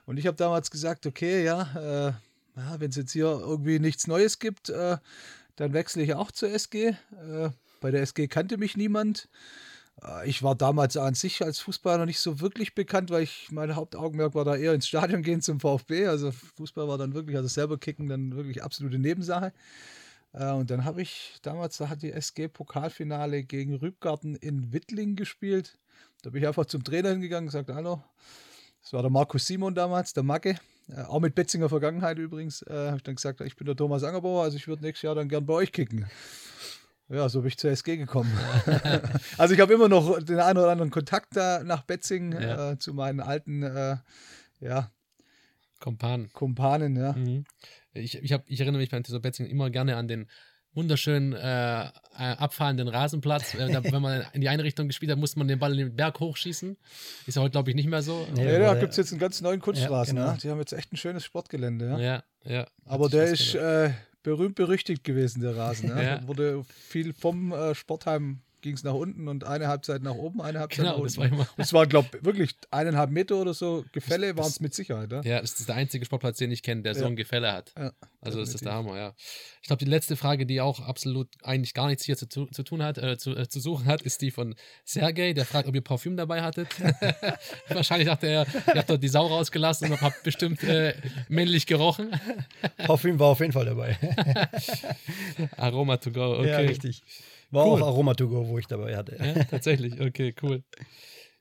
Und ich habe damals gesagt, okay, ja, äh, ja wenn es jetzt hier irgendwie nichts Neues gibt, äh, dann wechsle ich auch zur SG. Äh, bei der SG kannte mich niemand. Ich war damals an sich als Fußballer noch nicht so wirklich bekannt, weil ich mein Hauptaugenmerk war da eher ins Stadion gehen zum VfB. Also Fußball war dann wirklich, also selber kicken dann wirklich absolute Nebensache. Äh, Und dann habe ich damals, da hat die SG Pokalfinale gegen Rübgarten in Wittling gespielt. Da bin ich einfach zum Trainer hingegangen und gesagt, hallo, das war der Markus Simon damals, der Macke, äh, auch mit Betzinger Vergangenheit übrigens. Äh, habe ich dann gesagt, ich bin der Thomas Angerbauer, also ich würde nächstes Jahr dann gern bei euch kicken. Ja, so bin ich zur SG gekommen. also ich habe immer noch den einen oder anderen Kontakt da nach Betzing Ja. äh, zu meinen alten äh, ja, Kompan. Kumpanen. Ja. Mhm. Ich, ich, hab, ich erinnere mich beim TSV Betzing immer gerne an den wunderschönen äh, äh, abfallenden Rasenplatz. Da, wenn man in die eine Richtung gespielt hat, musste man den Ball in den Berg hochschießen. Ist ja heute, glaube ich, nicht mehr so. Nee. Ja, Ja, da gibt es jetzt einen ganz neuen Kunststraßen. Ja, genau. Die haben jetzt echt ein schönes Sportgelände. Ja. Ja, ja. Aber der ist äh, berühmt berüchtigt gewesen, der Rasen. Ja. Ja. Wurde viel vom äh, Sportheim ging es nach unten und eine Halbzeit nach oben, eine Halbzeit nach Genau, unten. das war immer. Das war, glaube ich, wirklich eineinhalb Meter oder so. Gefälle waren es mit Sicherheit. Ja. Ja, das ist der einzige Sportplatz, den ich kenne, der so Ja. ein Gefälle hat. Ja, Also das ist der definitiv. Hammer, ja. Ich glaube, die letzte Frage, die auch absolut eigentlich gar nichts hier zu, zu, zu tun hat, äh, zu, äh, zu suchen hat, ist die von Sergej, der fragt, ob ihr Parfüm dabei hattet. Wahrscheinlich dachte er, ihr habt dort die Sau rausgelassen und habt bestimmt äh, männlich gerochen. Parfüm war auf jeden Fall dabei. Aroma to go, okay. Ja, richtig. War Cool. auch Aroma to go, wo ich dabei hatte. Ja, tatsächlich, okay, cool.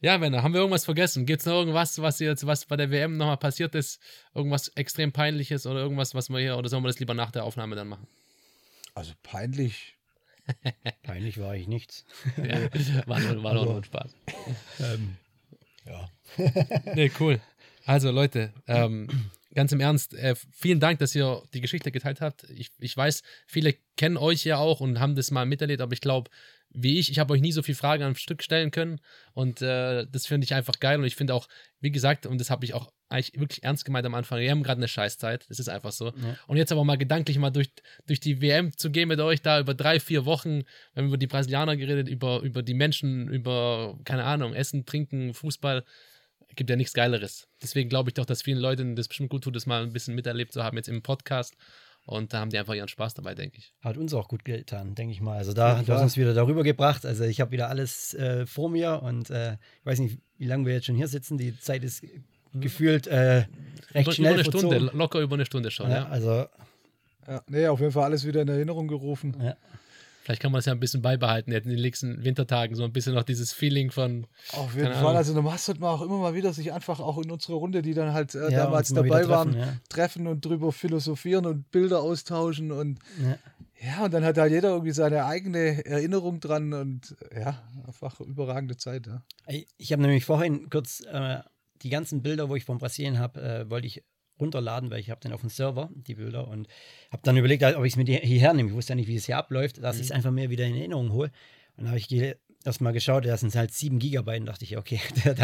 Ja, Männer, haben wir irgendwas vergessen? Gibt es noch irgendwas, was jetzt, was bei der WM nochmal passiert ist? Irgendwas extrem peinliches oder irgendwas, was wir hier, oder sollen wir das lieber nach der Aufnahme dann machen? Also peinlich. Peinlich war ich nichts. Ja, war nur, war nur ein Spaß. Ähm, ja. Nee, cool. Also, Leute, ähm, ganz im Ernst, äh, vielen Dank, dass ihr die Geschichte geteilt habt. Ich, ich weiß, viele kennen euch ja auch und haben das mal miterlebt, aber ich glaube, wie ich, ich habe euch nie so viele Fragen am Stück stellen können und äh, das finde ich einfach geil und ich finde auch, wie gesagt, und das habe ich auch eigentlich wirklich ernst gemeint am Anfang. Wir haben gerade eine Scheißzeit, das ist einfach so. Ja. Und jetzt aber mal gedanklich mal durch, durch die WM zu gehen mit euch da über drei, vier Wochen. Wir haben über die Brasilianer geredet, über, über die Menschen, über, keine Ahnung, Essen, Trinken, Fußball. Gibt ja nichts Geileres. Deswegen glaube ich doch, dass vielen Leuten das bestimmt gut tut, das mal ein bisschen miterlebt zu haben jetzt im Podcast. Und da haben die einfach ihren Spaß dabei, denke ich. Hat uns auch gut getan, denke ich mal. Also da, du hast uns wieder darüber gebracht. Also ich habe wieder alles äh, vor mir und äh, ich weiß nicht, wie lange wir jetzt schon hier sitzen. Die Zeit ist gefühlt äh, recht über, schnell. Über eine Stunde, locker über eine Stunde schon. Ja, ja. Also. Ja, nee, auf jeden Fall alles wieder in Erinnerung gerufen. Ja. Vielleicht kann man es ja ein bisschen beibehalten jetzt in den nächsten Wintertagen, so ein bisschen noch dieses Feeling von. Auf jeden Fall. Ahnung. Also, du machst halt mal auch immer mal wieder sich einfach auch in unsere Runde, die dann halt äh, ja, damals dabei treffen, waren, ja. treffen und drüber philosophieren und Bilder austauschen und. Ja. Ja, und dann hat halt jeder irgendwie seine eigene Erinnerung dran und ja, einfach überragende Zeit. Ja. Ich habe nämlich vorhin kurz äh, die ganzen Bilder, wo ich von Brasilien habe, äh, wollte ich runterladen, weil ich habe dann auf dem Server die Bilder und habe dann überlegt, ob ich es mit hierher nehme. Ich wusste ja nicht, wie es hier abläuft, dass mhm. ich es einfach mehr wieder in Erinnerung hole. Und dann habe ich erst mal geschaut, da sind halt 7 Gigabyte. Und dachte ich, okay,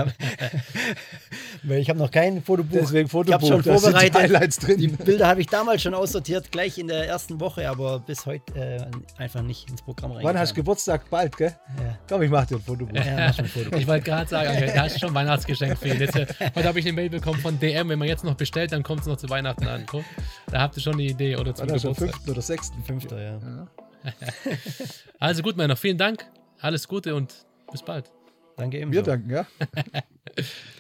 weil ich habe noch kein Fotobuch. Deswegen Fotobuch. Ich habe schon vorbereitet. Die, Highlights drin. die Bilder habe ich damals schon aussortiert, gleich in der ersten Woche, aber bis heute äh, einfach nicht ins Programm rein. Wann hast du Geburtstag? Bald, gell? Ja. Komm, ich mache dir ein Fotobuch. Ja, mach ein Fotobuch. Ich wollte gerade sagen, okay, da hast du schon ein Weihnachtsgeschenk für ihn. Jetzt, äh, heute habe ich eine Mail bekommen von DM, wenn man jetzt noch bestellt, dann kommt es noch zu Weihnachten an. Guck, da habt ihr schon eine Idee oder zum Geburtstag. Fünften oder sechsten. Fünfter, ja. ja. also gut, Männer, vielen Dank. Alles Gute und bis bald. Danke ebenso. Wir danken, ja.